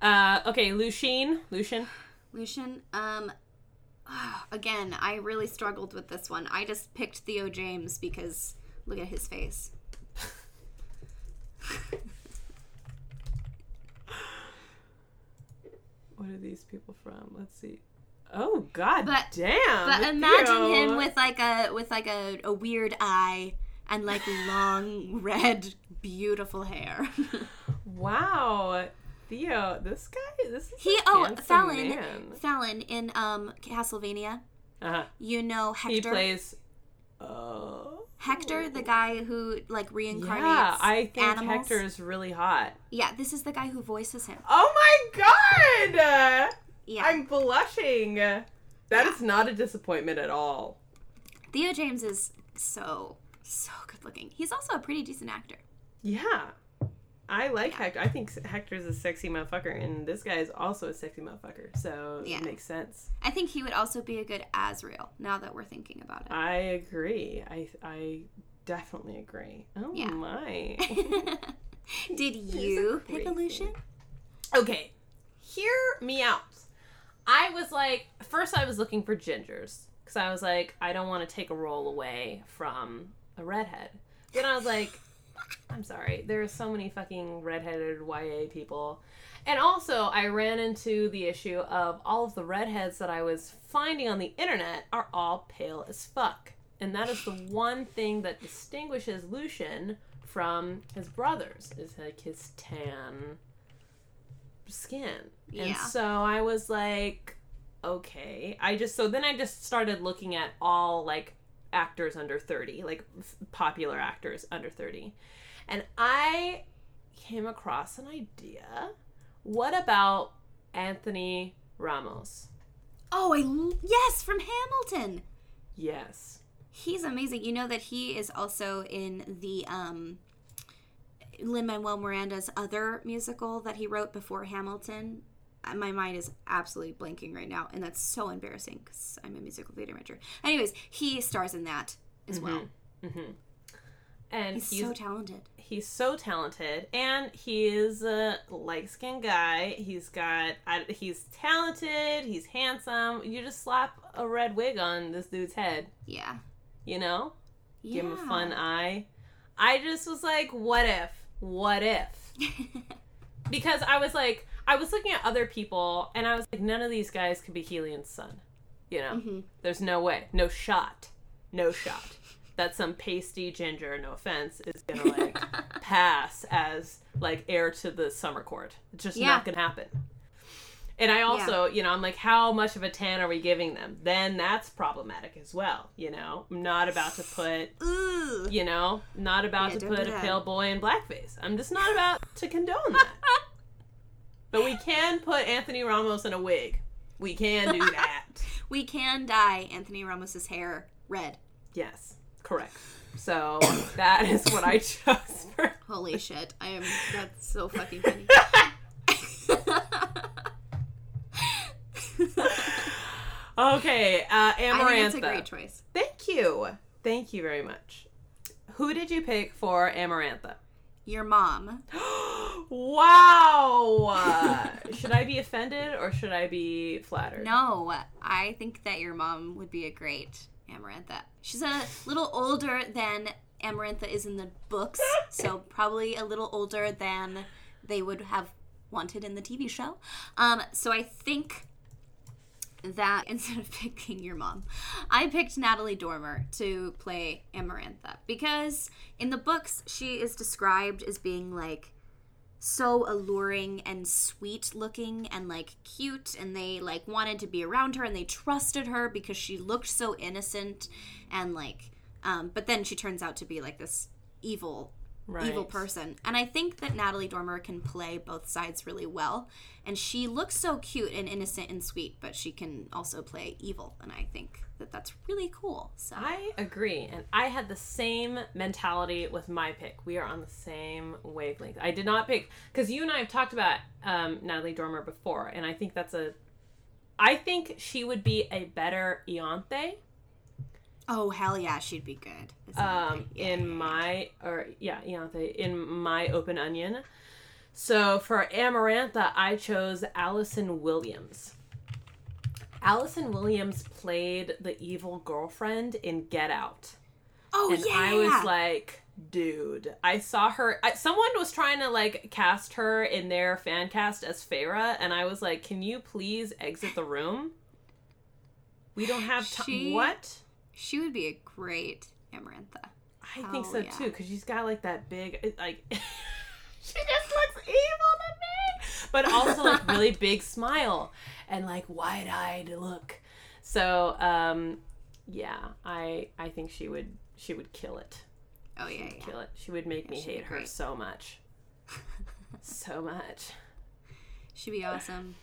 Uh, okay, Lucien. Lucian.
Lucian. Um. Again, I really struggled with this one. I just picked Theo James because look at his face.
What are these people from? Let's see. Oh God,
But-
damn!
But imagine
Theo.
him with like a with like a, a weird eye and like long red beautiful hair.
Wow. Theo, this guy, this is
He oh Fallon
man.
Fallon in um Castlevania.
Uh-huh.
You know Hector.
He plays. Oh.
Hector, the guy who like reincarnates
Yeah, I think
animals.
Hector is really hot.
Yeah, this is the guy who voices him.
Oh my god!
Yeah,
I'm blushing. That is not a disappointment at all.
Theo James is so so good looking. He's also a pretty decent actor.
Yeah. I like Hector. I think Hector's a sexy motherfucker, and this guy is also a sexy motherfucker. So
Yeah.
it makes sense.
I think he would also be a good Azriel. Now that we're thinking about it.
I agree. I I definitely agree. Oh
Yeah.
my.
Did you pick a Lucien?
okay, hear me out. I was like, first I was looking for gingers because I was like, I don't want to take a role away from a redhead. Then I was like, I'm sorry, there are so many fucking redheaded YA people. And also, I ran into the issue of all of the redheads that I was finding on the internet are all pale as fuck. And that is the one thing that distinguishes Lucien from his brothers, is like his tan skin.
Yeah.
And so I was like, okay. I just, so then I just started looking at all like actors under 30, like f- popular actors under 30. And I came across an idea. What about Anthony Ramos?
Oh, I l- yes, from Hamilton.
Yes.
He's amazing. You know that he is also in the um Lin Manuel Miranda's other musical that he wrote before Hamilton. My mind is absolutely blanking right now, and that's so embarrassing because I'm a musical theater major. Anyways, he stars in that as mm-hmm. well. Mm-hmm.
And
He's,
he's
so talented.
he's so talented and he is a light skinned guy he's got he's talented he's handsome you just slap a red wig on this dude's head
Yeah.
you know
yeah.
give him a fun eye i just was like what if what if because i was like i was looking at other people and i was like none of these guys could be Helion's son you know
Mm-hmm.
there's no way no shot no shot that some pasty ginger no offense is gonna like pass as like heir to the summer court it's just
Yeah.
not gonna happen and I also, you know, I'm like, how much of a tan are we giving them? Then that's problematic as well, you know? I'm not about to put
Ooh.
you know, not about
Yeah,
to put a pale boy in blackface. I'm just not about to condone that. but we can put Anthony Ramos in a wig. We can do that.
We can dye Anthony Ramos's hair red.
yes, correct. So that is what I chose for.
Holy shit. I am that's so fucking funny.
Okay, uh,
I think it's a
Amarantha.
great choice.
Thank you. Thank you very much. Who did you pick for Amarantha?
Your mom.
wow! Should I be offended or should I be flattered?
No, I think that your mom would be a great Amarantha. She's a little older than Amarantha is in the books, so probably a little older than they would have wanted in the TV show. Um, so I think that instead of picking your mom, I picked Natalie Dormer to play Amarantha because in the books she is described as being like so alluring and sweet looking and like cute and they like wanted to be around her and they trusted her because she looked so innocent and like um but then she turns out to be like this evil evil person. And i think that natalie dormer can play both sides really well. And she looks so cute and innocent and sweet but she can also play evil and i think that that's really cool so
I agree, and I had the same mentality with my pick. We are on the same wavelength. I did not pick because you and I have talked about um, Natalie Dormer before, and I think that's a. I think she would be a better Ianthe
oh hell yeah she'd be good
um,
Yeah,
in my or yeah Ianthe in my Open Onion. So for Amarantha, I chose Allison Williams. Allison Williams played the evil girlfriend in Get Out.
oh yeah.
and
yeah
I was like, dude, I saw her. I, someone was trying to like cast her in their fan cast as Feyre, and I was like, can you please exit the room? We don't have time.
She-
What?
she would be a great amarantha
I think so
yeah.
too, because she's got like that big, uh, like, she just looks evil to me. but also like really big smile and like wide-eyed look. So, um, yeah, I I think she would she would kill it.
Oh yeah, yeah.
Kill it. She would make me hate her so much. so much.
She'd be awesome.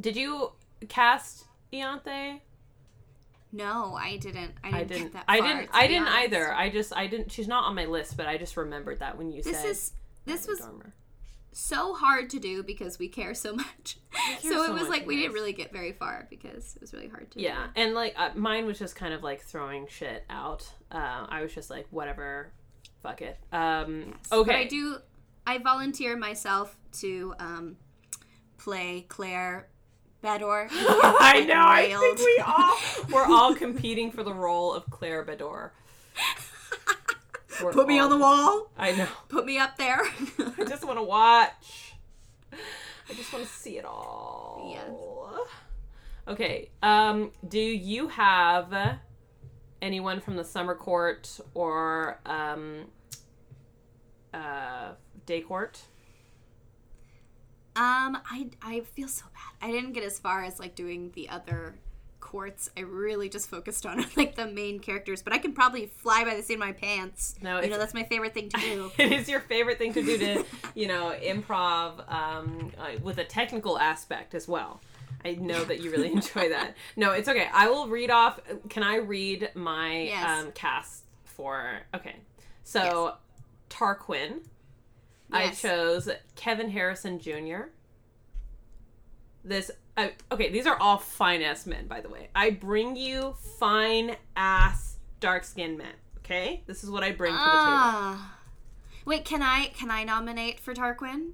Did you cast Ianthe?
No, I didn't. I didn't.
I didn't.
that
I didn't. I didn't either. I just. I didn't. She's not on my list, but I just remembered that when you
This
said.
is this was
Dormer.
So hard to do because we care so much.
care
So it was like we
guys.
didn't really get very far because it was really hard to.
Yeah, and like uh, mine was just kind of like throwing shit out. Uh, I was just like, whatever, fuck it. Um,
Do.
okay,
But I do. I volunteer myself to um, play Clare Beddor.
I know. I think we all we're all competing for the role of Clare Beddor.
Put me on the wall.
I know.
Put me up there.
I just want to watch. I just want to see it all.
Yes.
Okay. Um, do you have anyone from the summer court or um, uh, day court?
Um, I I feel so bad. I didn't get as far as like doing the other courts. I really just focused on like the main characters, but I can probably fly by the seat of my pants.
No,
you know that's my favorite thing to do.
it is your favorite thing to do to, you know, improv um, uh, with a technical aspect as well. I know that you really enjoy that. No, it's okay. I will read off. Can I read my
Yes.
um, cast for? Okay, so Tarquin. I chose Kelvin Harrison Jr. This. I, okay, these are all fine ass men, by the way. I bring you fine ass dark skinned men. Okay, this is what I bring to the table.
Ah. Wait, can I can I nominate for Tarquin?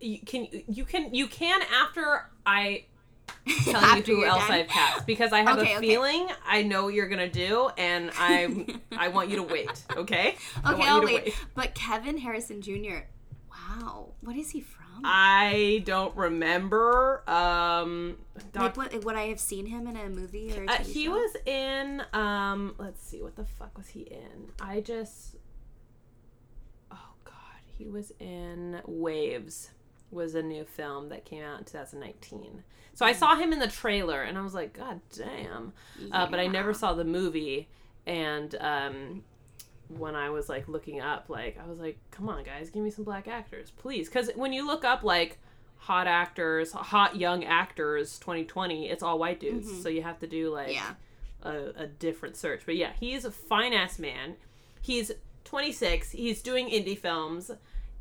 you can you can you can after I tell
After
you who else
done?
I've cast because I have
Okay,
a
okay.
feeling I know what you're gonna do and I I want you to wait. Okay.
Okay, I'll
to
wait. But Kelvin Harrison Jr. Wow, what is he from?
I don't remember. Um, Doc-
like, what, would I have seen him in a movie or? a
uh, he
show?
was in. Um, let's see, what the fuck was he in? I just. Oh God, he was in Waves. Was a new film that came out in 2019. So I saw him in the trailer, and I was like, God damn! Uh, but I never saw the movie. And um, when I was like looking up, like I was like, come on, guys, give me some black actors, please. Because when you look up like hot actors, hot young actors, 2020, it's all white dudes. Mm-hmm. So you have to do like
Yeah.
a, a different search. But yeah, he's a fine ass man. He's 26. He's doing indie films.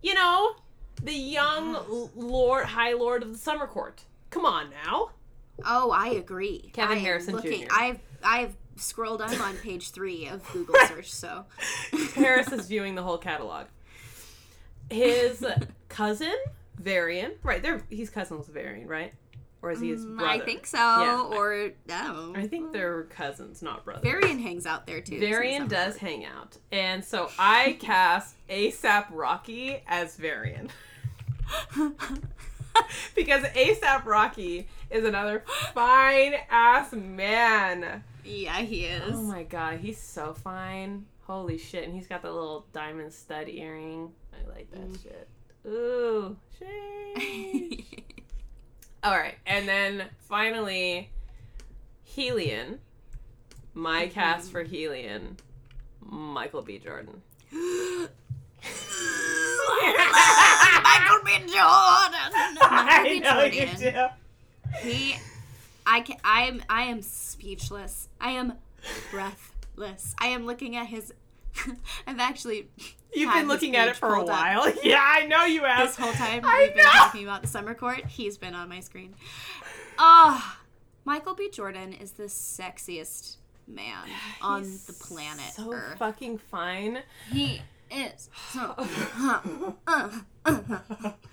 You know, the young l- lord, high lord of the summer court. Come on now.
Oh, I agree.
Kevin
I
Harrison
looking,
Jr..
I've I've scrolled. I'm on page three of Google search. So
Harris is viewing the whole catalog. His cousin, Varian, right? They're he's cousins with Varian, right? Or is he his
Mm,
brother?
I think so.
Yeah.
Or no.
I think they're cousins, not brothers.
Varian hangs out there too.
Varian does
bored.
hang out, and so I cast ASAP Rocky as Varian. because ASAP Rocky is another fine ass man.
Yeah, he is.
Oh my god, he's so fine. Holy shit. And he's got the little diamond stud earring. I like that
Mm.
shit. Ooh, shade. Alright, and then finally, Helion. My
Mm-hmm.
cast for Helion, Michael B. Jordan.
Michael B. Jordan. Michael B. Jordan. He, I can, I'm, I am speechless. I am breathless. I am looking at his. I've actually.
You've been looking at it for a
up.
while. Yeah, I know you have.
This whole time
I
we've been talking about the summer court, he's been on my screen. Ah, Michael B. Jordan is the sexiest man on
He's
the planet
So
Earth.
fucking fine.
he is. So, uh, uh, uh,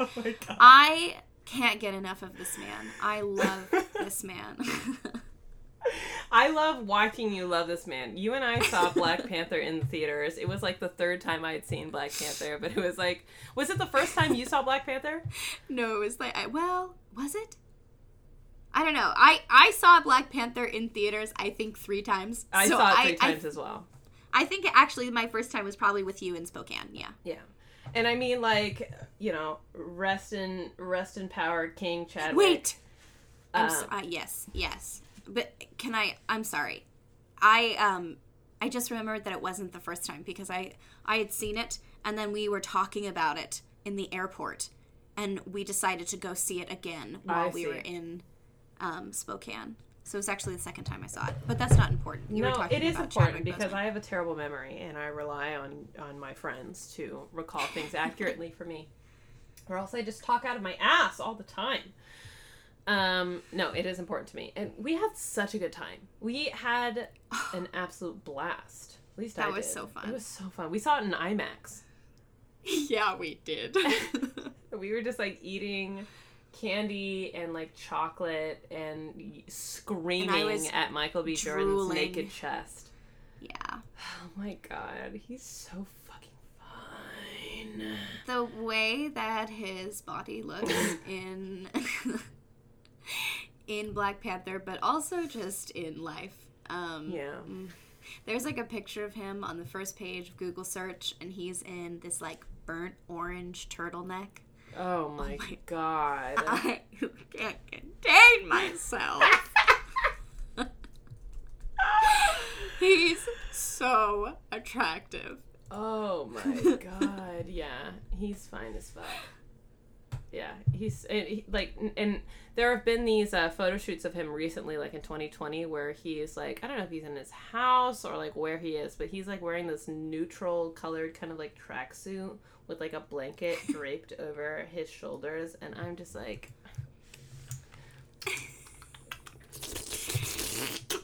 oh my god.
I can't get enough of this man. I love this man.
I love watching you love this man. You and I saw Black Panther in the theaters. It was like the third time I had seen Black Panther, but it was like, was it the first time you saw Black Panther?
no, it was like, I, well, was it? I don't know. I I saw Black Panther in theaters. I think three times.
I
So
saw it three
I,
times as well.
I think actually my first time was probably with you in Spokane. Yeah.
Yeah. And I mean like you know, rest in rest in power, King Chadwick.
Wait. I'm
Um,
so, uh, yes, yes. But can I? I'm sorry. I um, I just remembered that it wasn't the first time because I I had seen it and then we were talking about it in the airport, and we decided to go see it again while we were in um, Spokane. So it's actually the second time I saw it, but that's not important. You were
no,
talking
it is
about
important because. I have a terrible memory and I rely on on my friends to recall things accurately for me, or else I just talk out of my ass all the time. Um, no, it is important to me, and we had such a good time. We had an absolute blast. At least
That
I
was
did.
so fun.
It was so fun. We saw it in IMAX.
yeah, we did.
We were just like eating candy and like chocolate and screaming
was
at Michael B. Jordan's
drooling.
naked chest.
yeah.
Oh my god, he's so fucking fine.
the way that his body looks in in Black Panther, but also just in life. Um,
Yeah.
There's like a picture of him on the first page of Google search, and he's in this like burnt orange turtleneck.
Oh my,
my-
god.
I can't contain myself. he's so attractive.
Oh my god. Yeah, he's fine as fuck. Yeah, he's and he, like, and there have been these uh, photo shoots of him recently, like in 2020, where he's like, I don't know if he's in his house or like where he is, but he's like wearing this neutral colored kind of like tracksuit with like a blanket draped over his shoulders, and I'm just like,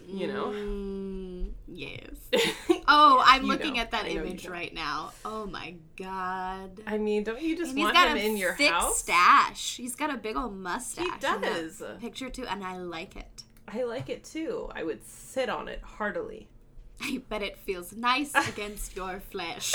you know.
Mm, yes. Oh, I'm looking
know.
at that
I know you
image right now. Oh my god.
I mean, don't you just
And he's
want
got
him
a
in your
thick
house?
stash. He's got a big old mustache.
He does.
Picture too, and I like it.
I like it too. I would sit on it heartily.
I bet it feels nice against your flesh.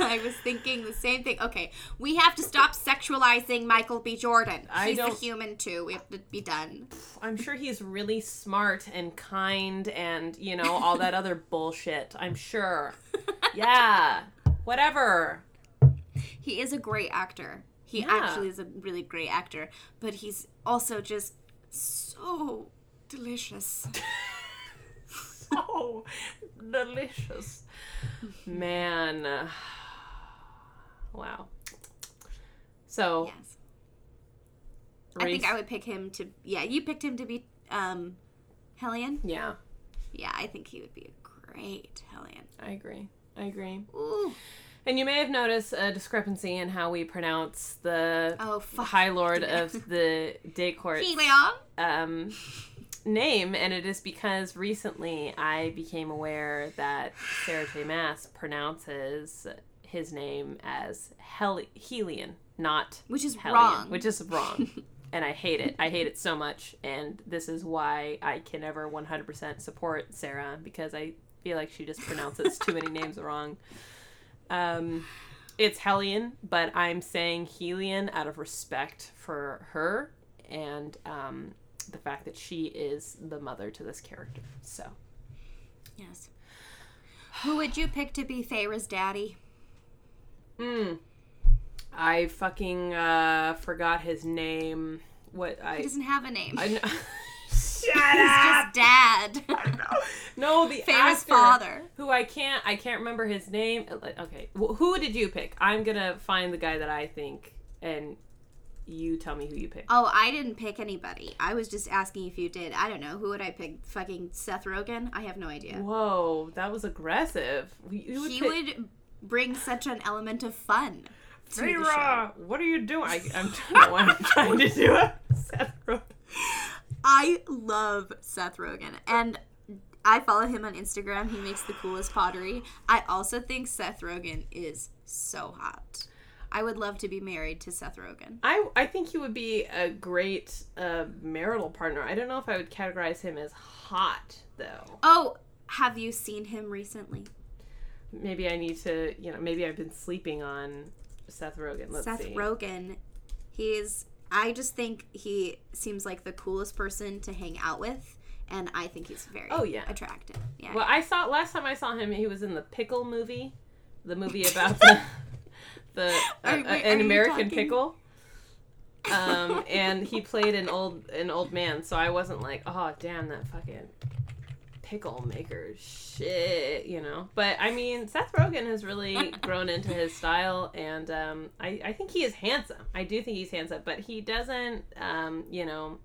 I was thinking the same thing. Okay, we have to stop sexualizing Michael B. Jordan. He's a human too. We have to be done.
I'm sure he's really smart and kind and, you know, all that other bullshit. I'm sure. Yeah. Whatever.
He is a great actor. He
Yeah.
actually is a really great actor, but he's also just so delicious.
Oh, delicious. Man. Wow. So,
Yes. I think I would pick him to. Yeah, you picked him to be um, Hellion.
yeah,
Yeah, I think he would be a great Hellion.
I agree. I agree.
Ooh.
And you may have noticed a discrepancy in how we pronounce the
Oh.
High Lord of the Day Court um, name, and it is because recently I became aware that Sarah J. Maas pronounces his name as Hel- Helion, not
Which is
Hellion,
wrong.
which is wrong. and I hate it. I hate it so much, and this is why I can never 100% support Sarah because I feel like she just pronounces too many names wrong. Um, it's Hellion, but I'm saying Helion out of respect for her and um, the fact that she is the mother to this character. So,
Yes. Who would you pick to be Feyre's daddy?
Mm, I fucking uh, forgot his name. What
He
I
doesn't have a name.
I know.
He's just dad. I know.
No, the
famous
actor
father.
who I can't I can't remember his name. Uh, Okay, wh- who did you pick? I'm gonna find the guy that I think, and you tell me who you picked.
Oh, I didn't pick anybody. I was just asking if you did. I don't know. Who would I pick? Fucking Seth Rogen? I have no idea.
Whoa, that was aggressive. You would
He
pick-
would bring such an element of fun.
Sarah, what are you doing? I, I'm, I don't know why I'm trying to do it. Seth Rogen.
I love Seth Rogen, and I follow him on Instagram. He makes the coolest pottery. I also think Seth Rogen is so hot. I would love to be married to Seth Rogen.
I I think he would be a great uh, marital partner. I don't know if I would categorize him as hot though.
Oh, have you seen him recently?
Maybe I need to, you know, maybe I've been sleeping on Seth Rogen. Let's
Seth
see.
Rogen, he's. I just think he seems like the coolest person to hang out with, and I think he's very
Oh, yeah.
attractive. Yeah.
Well, I saw last time I saw him, he was in the Pickle movie the movie about the, the
Are
uh,
we-
uh, an American pickle. Um, and he played an old an old man, so I wasn't like, oh damn that fucking pickle maker shit, you know. But I mean, Seth Rogen has really grown into his style, and um, I I think he is handsome. I do think he's handsome, but he doesn't, um, you know,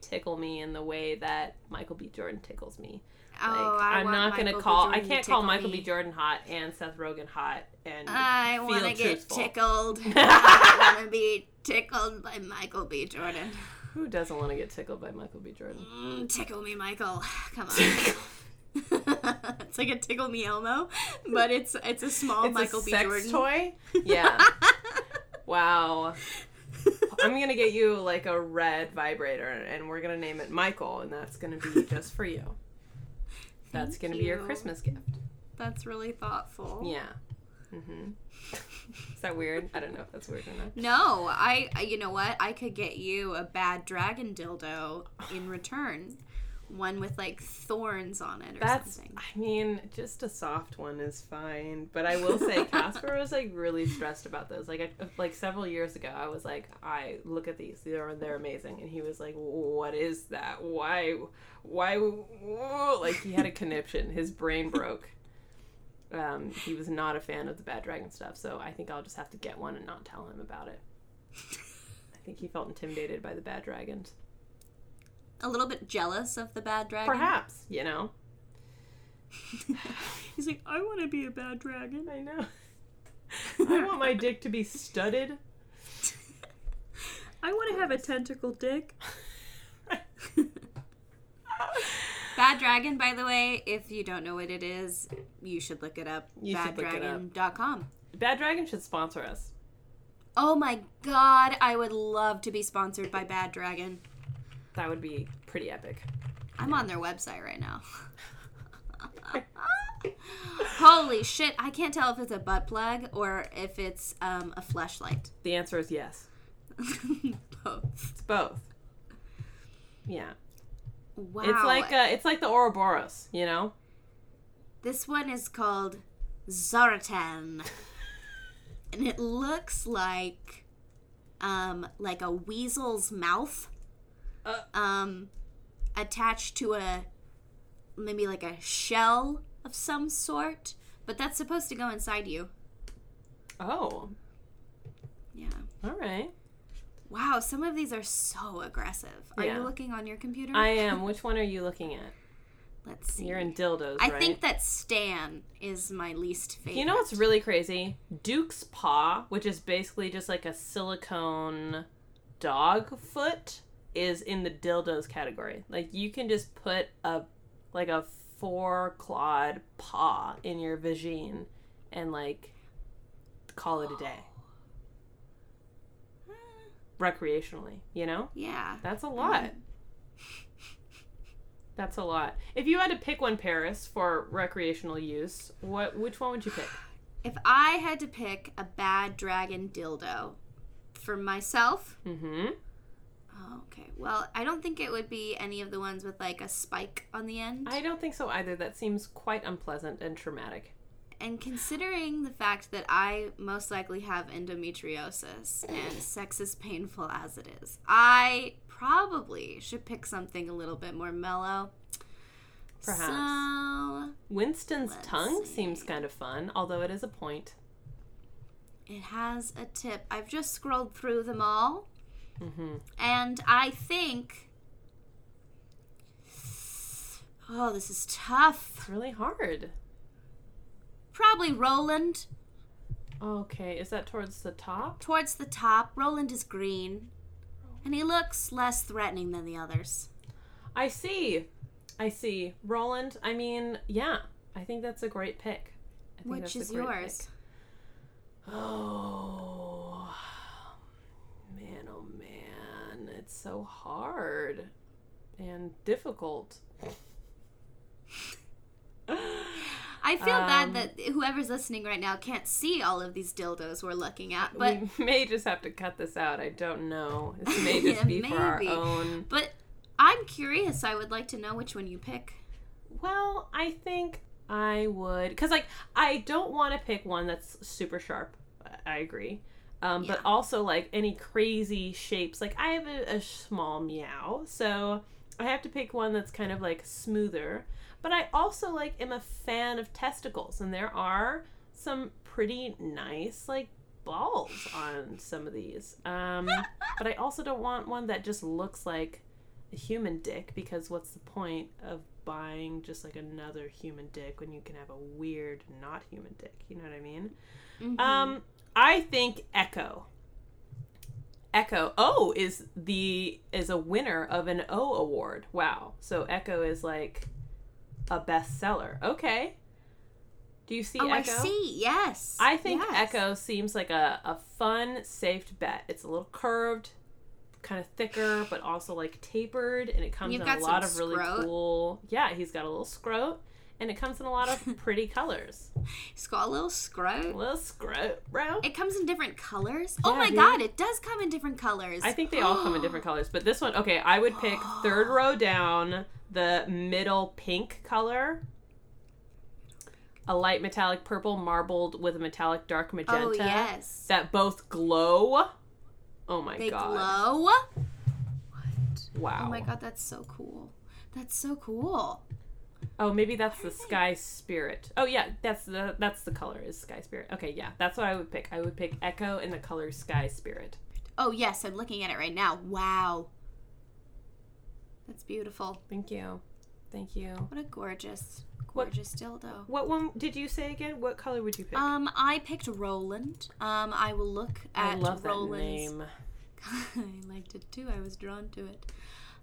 tickle me in the way that Michael B. Jordan tickles me. Like,
Oh, I
I'm
want
not gonna call. I can't call Michael
me.
B. Jordan hot and Seth Rogen hot and
I want to get tickled. I want to be tickled by Michael B. Jordan.
Who doesn't want to get tickled by Michael B. Jordan?
Mm, tickle me, Michael. Come on. it's like a tickle me Elmo, but it's it's a small
it's
Michael
a
B.
sex
Jordan
toy. Yeah. wow. I'm gonna get you like a red vibrator, and we're gonna name it Michael, and that's gonna be just for you. That's
Thank
gonna be your. Christmas gift.
That's really thoughtful.
Yeah. hmm Is that weird? I don't know if that's weird or not.
No, I, I. You know what? I could get you a bad dragon dildo in return, one with like thorns on it or
That's,
something.
I mean, just a soft one is fine. But I will say, Casper was like really stressed about those. Like, I, like several years ago, I was like, I look at these, they're they're amazing, and he was like, what is that? Why, why? whoa?" Like he had a conniption. His brain broke. Um, he was not a fan of the Bad Dragon stuff, so I think I'll just have to get one and not tell him about it. I think he felt intimidated by the Bad Dragons.
a little bit jealous of the bad dragon.
Perhaps, you know.
He's like, I want to be a bad dragon.
I know. I want my dick to be studded.
I want to have a tentacle dick. Bad Dragon, by the way, if you don't know what it is, you should look it up.
You should look.
BadDragon.com.
Bad Dragon should sponsor us.
Oh my god, I would love to be sponsored by Bad Dragon.
That would be pretty epic.
I'm on their website right now. Holy shit, I can't tell if it's a butt plug or if it's um, a flashlight.
The answer is yes.
Both.
It's both. Yeah.
Wow.
It's like uh, it's like the Ouroboros, you know?
This one is called Zaratan. and it looks like um like a weasel's mouth
Uh.
um attached to a maybe like a shell of some sort, but that's supposed to go inside you.
Oh,
Yeah.
all right.
Wow, some of these are so aggressive. Are
Yeah.
you looking on your computer?
I am. Which one are you looking at?
Let's see.
You're in dildos,
I
right?
think that Stan is my least favorite.
You know what's really crazy? Duke's paw, which is basically just like a silicone dog foot, is in the dildos category. Like you can just put a like a four clawed paw in your vagine and like call it a day. Recreationally, you know?
Yeah.
That's a lot. That's a lot. If you had to pick one Paris for recreational use, what which one would you pick?
If I had to pick a bad dragon dildo for myself,
Mm-hmm.
oh, okay. Well, I don't think it would be any of the ones with like a spike on the end.
I don't think so either. That seems quite unpleasant and traumatic.
And considering the fact that I most likely have endometriosis and sex is painful as it is, I probably should pick something a little bit more mellow.
Perhaps.
So
Winston's tongue
see.
seems kind of fun, although it is a point.
it has a tip. I've just scrolled through them all.
Mm-hmm.
And I think. Oh, this is tough.
It's really hard.
Probably Roland.
Okay, is that towards the top?
Towards the top, Roland is green. And he looks less threatening than the others.
I see. I see. Roland, I mean, yeah, I think that's a great pick. I think
Which
that's a
is
great
yours?
pick. Oh, man, oh man. It's so hard and difficult.
I feel
Um,
bad that whoever's listening right now can't see all of these dildos we're looking at, but
we may just have to cut this out. I don't know. This may just
Yeah,
be for our
maybe.
own.
but I'm curious. I would like to know which one you pick.
Well, I think I would, because like I don't want to pick one that's super sharp. I- agree. Um, But also like any crazy shapes. Like I have a, a small meow, so I have to pick one that's kind of like smoother. But I also like am a fan of testicles, and there are some pretty nice like balls on some of these. Um, but I also don't want one that just looks like a human dick because what's the point of buying just like another human dick when you can have a weird not human dick? You know what I mean? Um, I think Echo. Echo O is the is a winner of an O award. Wow. So Echo is like a bestseller. Okay. Do you see
Oh,
Echo?
I see. Yes.
I think
Yes.
Echo seems like a, a fun, safe bet. It's a little curved, kind of thicker, but also like tapered, and it comes
You've
in a lot of really cool. Yeah, he's got a little scrote, and it comes in a lot of pretty colors.
It's got a little scrote.
A little scrote, bro.
It comes in different colors. oh my
dude.
god, it does come in different colors.
I think they all come in different colors, but this one, okay, I would pick third row down, the middle pink color. A light metallic purple marbled with a metallic dark oh, magenta.
Oh yes.
That both glow. Oh my
They
god.
glow. What?
Wow.
Oh my god, that's so cool. That's so cool.
Oh, maybe that's the sky spirit. Oh yeah, that's the that's the color is sky spirit. Okay, yeah, that's what I would pick. I would pick Echo in the color sky spirit.
Oh yes, I'm looking at it right now. Wow. That's beautiful.
Thank you, thank you.
What a gorgeous,
What-
gorgeous dildo.
What one did you say again? What color would you pick?
Um, I picked Roland. Um, I will look
I
at
love that
Roland's.
name.
I liked it too. I was drawn to it.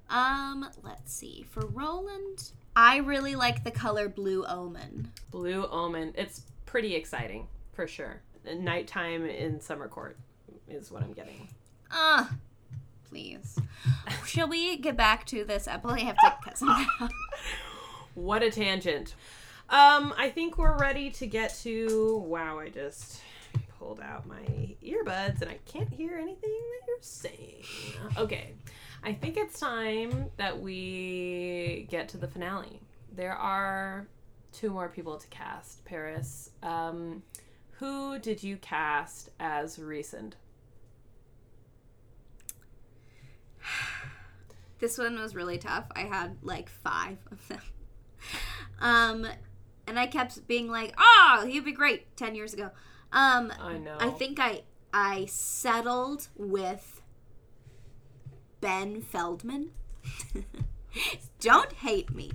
Um, let's see. For Roland, I really like the color Blue Omen.
Blue Omen. It's pretty exciting for sure. Nighttime in summer court is what I'm getting.
Ah, please. Shall we get back to this? I probably have to cut some out.
What a tangent. Um, I think we're ready to get to. Wow, I just pulled out my earbuds and I can't hear anything that you're saying. Okay, I think it's time that we get to the finale. There are two more people to cast. Paris, um, who did you cast as Rhysand?
This one was really tough. I had like five of them. Um, and I kept being like, "Oh, he'd be great." Ten years ago. Um,
I know.
I think I I settled with Ben Feldman. Don't hate me.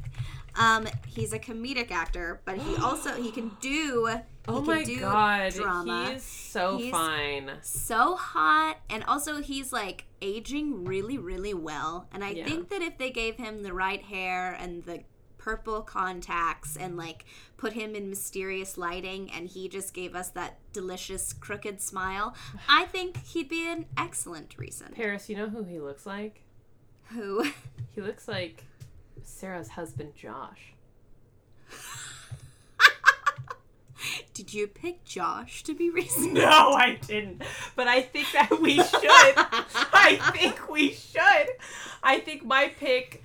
Um, he's a comedic actor, but he also he can do. He
Oh
can
my
do
god,
drama.
he's so
He's-
fine.
so hot, and also he's like aging really, really well. And I
Yeah.
think that if they gave him the right hair and the purple contacts and like put him in mysterious lighting and he just gave us that delicious crooked smile, I think he'd be an excellent Rhysand.
Paris, you know who he looks like?
Who?
He looks like Sarah's husband, Josh.
Did you pick Josh to be Rhysand?
No, I didn't. But I think that we should. I think we should. I think my pick.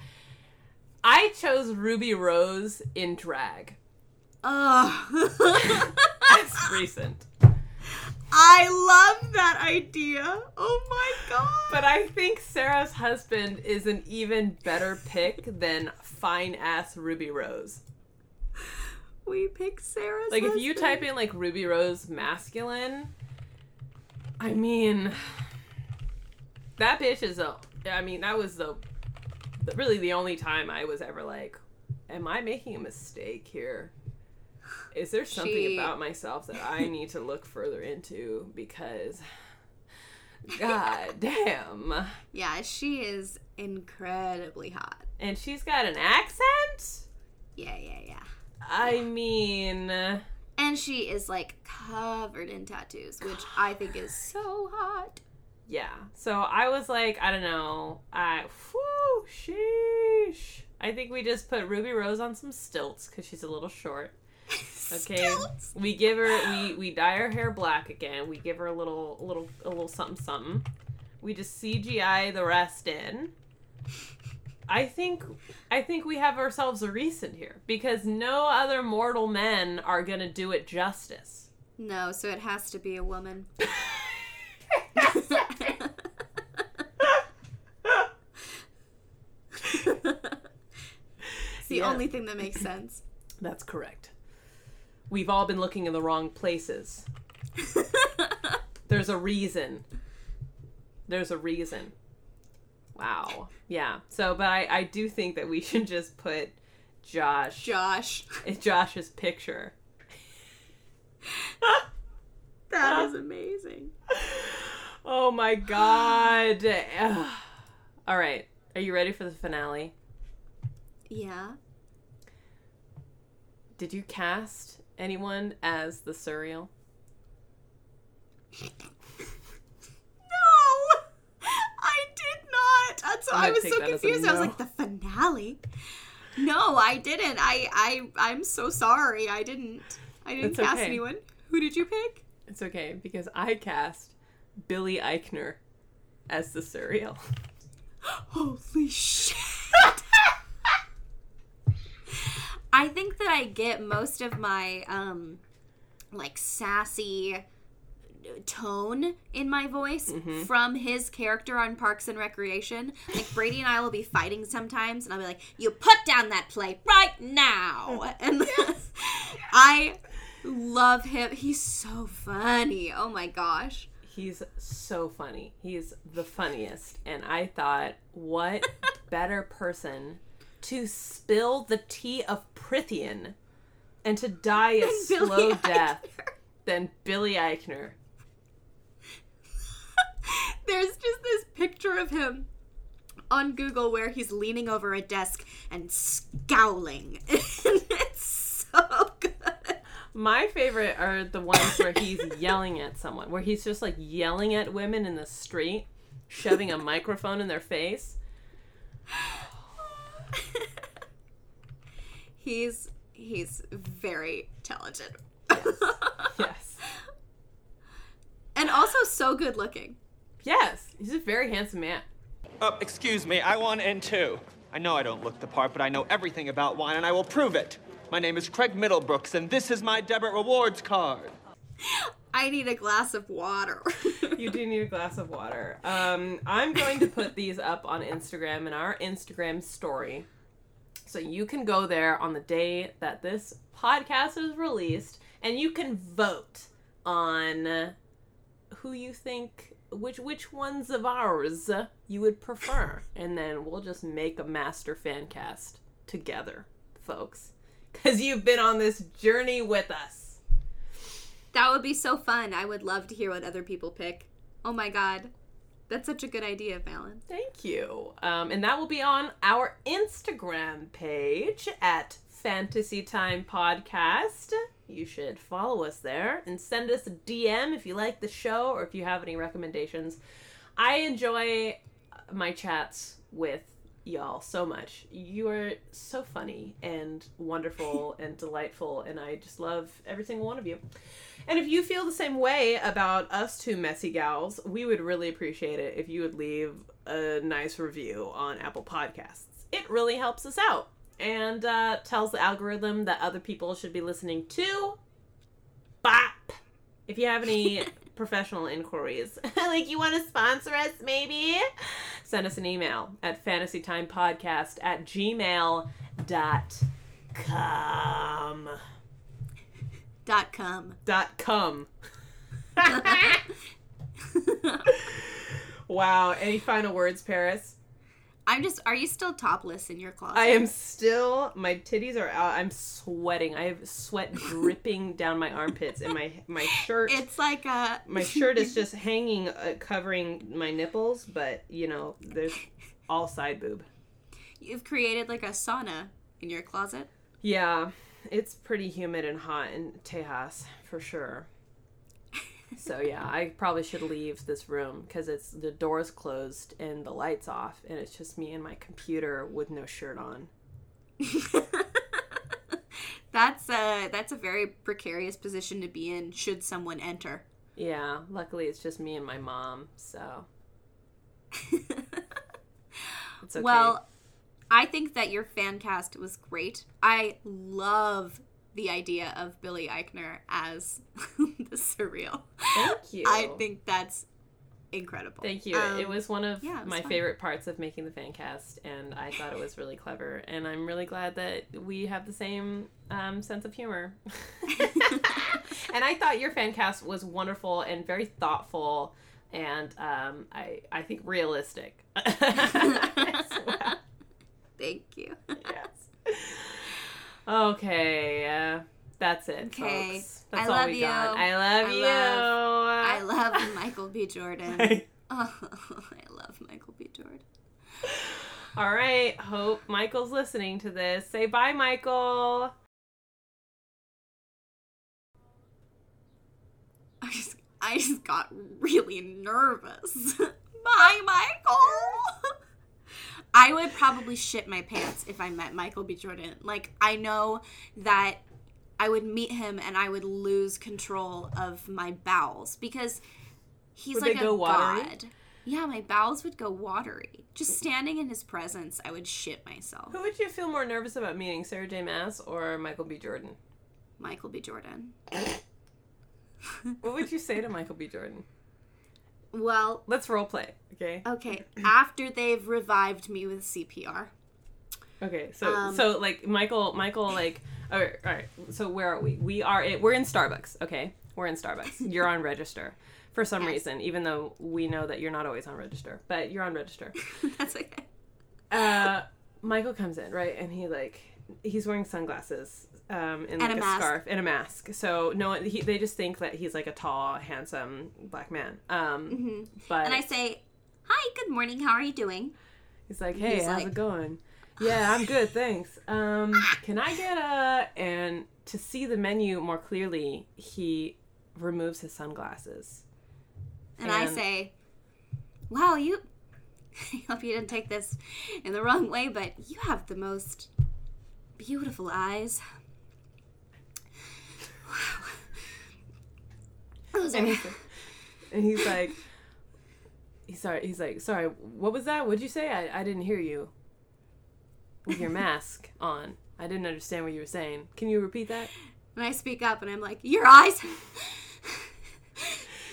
I chose Ruby Rose in drag.
Oh.
That's Rhysand.
I love that idea. Oh my god.
But I think Sarah's husband is an even better pick than fine ass Ruby Rose.
We picked Sarah's
Like if you type in like Ruby Rose masculine, I mean, that bitch is a. I mean, that was the really the only time I was ever like, am I making a mistake here? Is there something
She-
about myself that I need to look further into because, god damn,
Yeah, she is incredibly hot.
and she's got an accent.
Yeah, yeah, yeah.
I mean.
And she is like covered in tattoos, which I think is so hot.
Yeah. So I was like, I don't know. I whew, sheesh. I think we just put Ruby Rose on some stilts because she's a little short. Okay. We give her we we dye her hair black again. We give her a little a little a little something something. We just CGI the rest in. I think I think we have ourselves a Rhysand here because no other mortal men are gonna do it justice.
No, so it has to be a woman. it's the
Yeah.
only thing that makes sense.
That's correct. We've all been looking in the wrong places. There's a reason. There's a reason. Wow. Yeah. So, but I, I do think that we should just put Josh,
Josh.
Josh's picture.
That is amazing.
Oh my god. All right. Are you ready for the finale?
Yeah.
Did you cast anyone as the Suriel?
No! I did not. That's
I'm
I was so
that as a
confused. I was like, the finale? No, I didn't. I I I'm so sorry. I didn't I didn't
It's
cast
okay.
anyone. Who did you pick?
It's okay because I cast Billy Eichner as the Suriel.
Holy shit. I think that I get most of my um like sassy tone in my voice
Mm-hmm.
from his character on Parks and Recreation. Like Brady and I will be fighting sometimes and I'll be like, "You put down that plate right now." And I love him. He's so funny. Oh my gosh.
He's so funny. He's the funniest. And I thought, what better person to spill the tea of Prythian and to die a
Billy
slow death
Eichner.
than Billy Eichner?
There's just this picture of him on Google where he's leaning over a desk and scowling. it's so good.
My favorite are the ones where he's yelling at someone, where he's just like yelling at women in the street, shoving a microphone in their face.
he's he's very talented.
Yes.
and also so good looking.
Yes. He's a very handsome man.
Uh, excuse me, I want in too. I know I don't look the part, but I know everything about wine, and I will prove it. My name is Craig Middlebrooks, and this is my debit rewards card.
I need a glass of water.
You do need a glass of water. Um, I'm going to put these up on Instagram in our Instagram story. So you can go there on the day that this podcast is released and you can vote on who you think which which ones of ours you would prefer and then we'll just make a master fan cast together folks cuz you've been on this journey with us
that would be so fun. I would love to hear what other people pick. Oh my god. That's such a good idea, Fallon.
Thank you. Um, and that will be on our Instagram page at Fantasy Time Podcast. You should follow us there and send us a DM if you like the show or if you have any recommendations. I enjoy my chats with y'all so much. You are so funny and wonderful and delightful, and I just love every single one of you. And if you feel the same way about us two messy gals, we would really appreciate it if you would leave a nice review on Apple Podcasts. It really helps us out and uh, tells the algorithm that other people should be listening to. Bop! If you have any professional inquiries, like you want to sponsor us, maybe, send us an email at fantasytimepodcast at gmail.com.
Dot com.
Dot com. wow. Any final words, Paris?
I'm just. Are you still topless in your closet?
I am still. My titties are out. I'm sweating. I have sweat dripping down my armpits, and my my shirt.
It's like a.
my shirt is just hanging, uh, covering my nipples, but you know, there's all side boob.
You've created like a sauna in your closet.
Yeah, it's pretty humid and hot in Tejas for sure. So yeah, I probably should leave this room because it's the doors closed and the lights off, and it's just me and my computer with no shirt on.
That's a that's a very precarious position to be in. Should someone enter?
Yeah, luckily it's just me and my mom, so it's okay.
Well, I think that your fan cast was great. I love the idea of Billy Eichner as the Suriel.
Thank you.
I think that's incredible.
Thank you.
Um,
it was one of
yeah, was
my
fun.
favorite parts of making the fan cast, and I thought it was really clever. And I'm really glad that we have the same um, sense of humor. and I thought your fan cast was wonderful and very thoughtful, and um, I I think realistic. well.
Thank you.
yes. Okay. Uh, that's it,
Okay.
folks. That's
I
all
love
we
you.
got. I love
I
you.
I love Michael B. Jordan. Oh, I love Michael B. Jordan.
All right. Hope Michael's listening to this. Say bye, Michael.
I just, I just got really nervous. Bye, Michael. I would probably shit my pants if I met Michael B. Jordan. Like, I know that I would meet him and I would lose control of my bowels because he's
Would
like a god. Yeah, my bowels would go watery. Just standing in his presence, I would shit myself.
Who would you feel more nervous about meeting, Sarah J. Maas or Michael B. Jordan?
Michael B. Jordan.
What would you say to Michael B. Jordan?
Well,
Let's role play, okay?
okay, after they've revived me with CPR.
Okay, so
Um,
so like Michael, Michael, like, all right, all right. So where are we? We are in, we're in Starbucks. Okay, we're in Starbucks. You're on register for some
Yes.
reason, even though we know that you're not always on register, but you're on register.
That's okay.
uh, Michael comes in, right, and he like he's wearing sunglasses, um, and like
And
a,
a
scarf and a mask. So no, he, they just think that he's like a tall, handsome black man. Um, but
Mm-hmm. And I say, Hi, good morning. How are you doing?
he's like, "Hey,
he's
how's
like-
it going?" Yeah, I'm good, thanks. Um, can I get a and to see the menu more clearly, he removes his sunglasses.
And, I say, Wow, you. I hope you didn't take this in the wrong way, but you have the most beautiful eyes. Oh, wow. Those
And
are-
he's like, and he's like, he's sorry. He's like, sorry. What was that? What'd you say? I, I didn't hear you. With your mask on, I didn't understand what you were saying. Can you repeat that?
And I speak up and I'm like, Your eyes.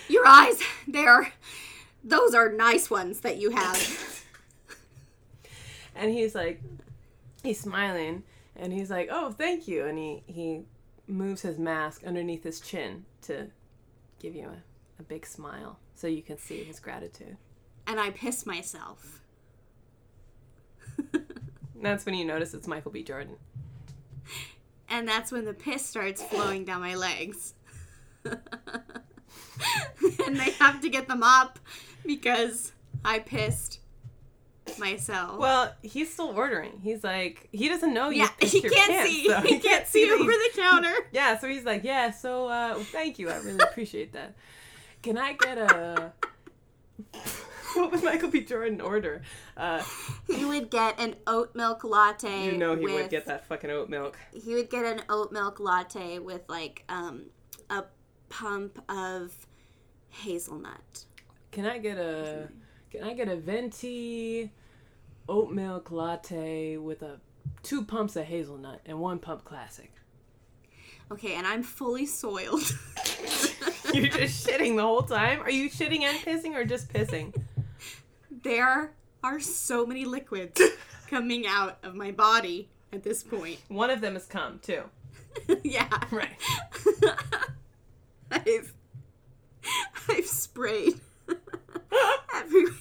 Your eyes. They're. Those are nice ones that you have.
And he's like, he's smiling, and he's like, oh, thank you. And he he moves his mask underneath his chin to give you a, a big smile, so you can see his gratitude.
And I piss myself.
That's when you notice it's Michael B. Jordan.
And that's when the piss starts flowing down my legs. and they have to get them up because I pissed myself.
Well, he's still ordering. He's like, he doesn't know you.
yeah, he can't
pants,
see.
so
he can't see over the counter.
Yeah, so he's like, yeah, so uh, thank you. I really appreciate that. Can I get a. what would Michael B. Jordan order? Uh,
He would get an oat milk latte.
you know he
with,
would get that fucking oat milk.
He would get an oat milk latte with like um a pump of hazelnut.
Can I get a can I get a venti oat milk latte with a two pumps of hazelnut and one pump classic?
Okay, and I'm fully soiled.
You're just shitting the whole time? Are you shitting and pissing or just pissing?
there are so many liquids coming out of my body at this point.
One of them has come too.
yeah.
Right.
I've I've sprayed everywhere.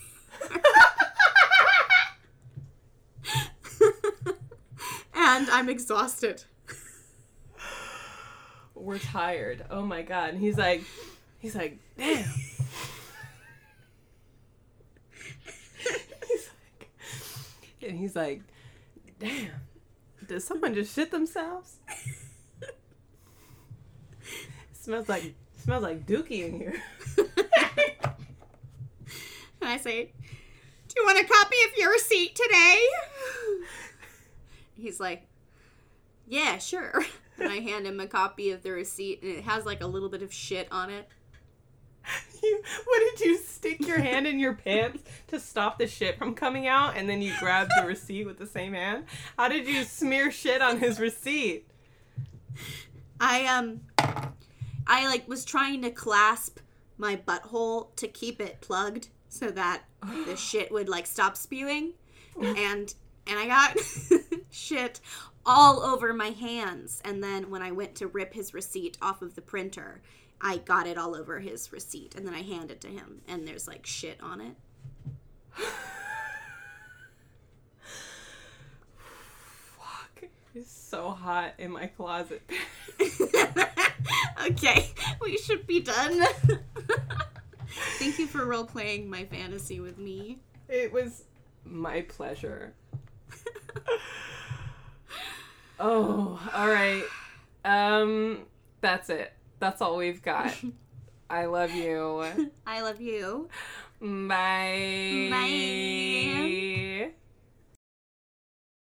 And I'm exhausted.
We're tired. Oh my god. And he's like he's like, damn. he's like and he's like, damn. Does someone just shit themselves? smells like smells like dookie in here.
And I say, Do you want a copy of your receipt today? He's like, Yeah, sure. And I hand him a copy of the receipt, and it has like a little bit of shit on it.
You, what did you stick your hand in your pants to stop the shit from coming out and then you grabbed the receipt with the same hand? How did you smear shit on his receipt?
I um I like was trying to clasp my butthole to keep it plugged so that the shit would like stop spewing and and I got shit all over my hands and then when I went to rip his receipt off of the printer I got it all over his receipt and then I hand it to him and there's like shit on it.
Fuck. It's so hot in my closet.
okay, we should be done. Thank you for role playing my fantasy with me.
It was my pleasure. oh, all right. Um, that's it. That's all we've got. I love you.
I love you.
Bye.
Bye.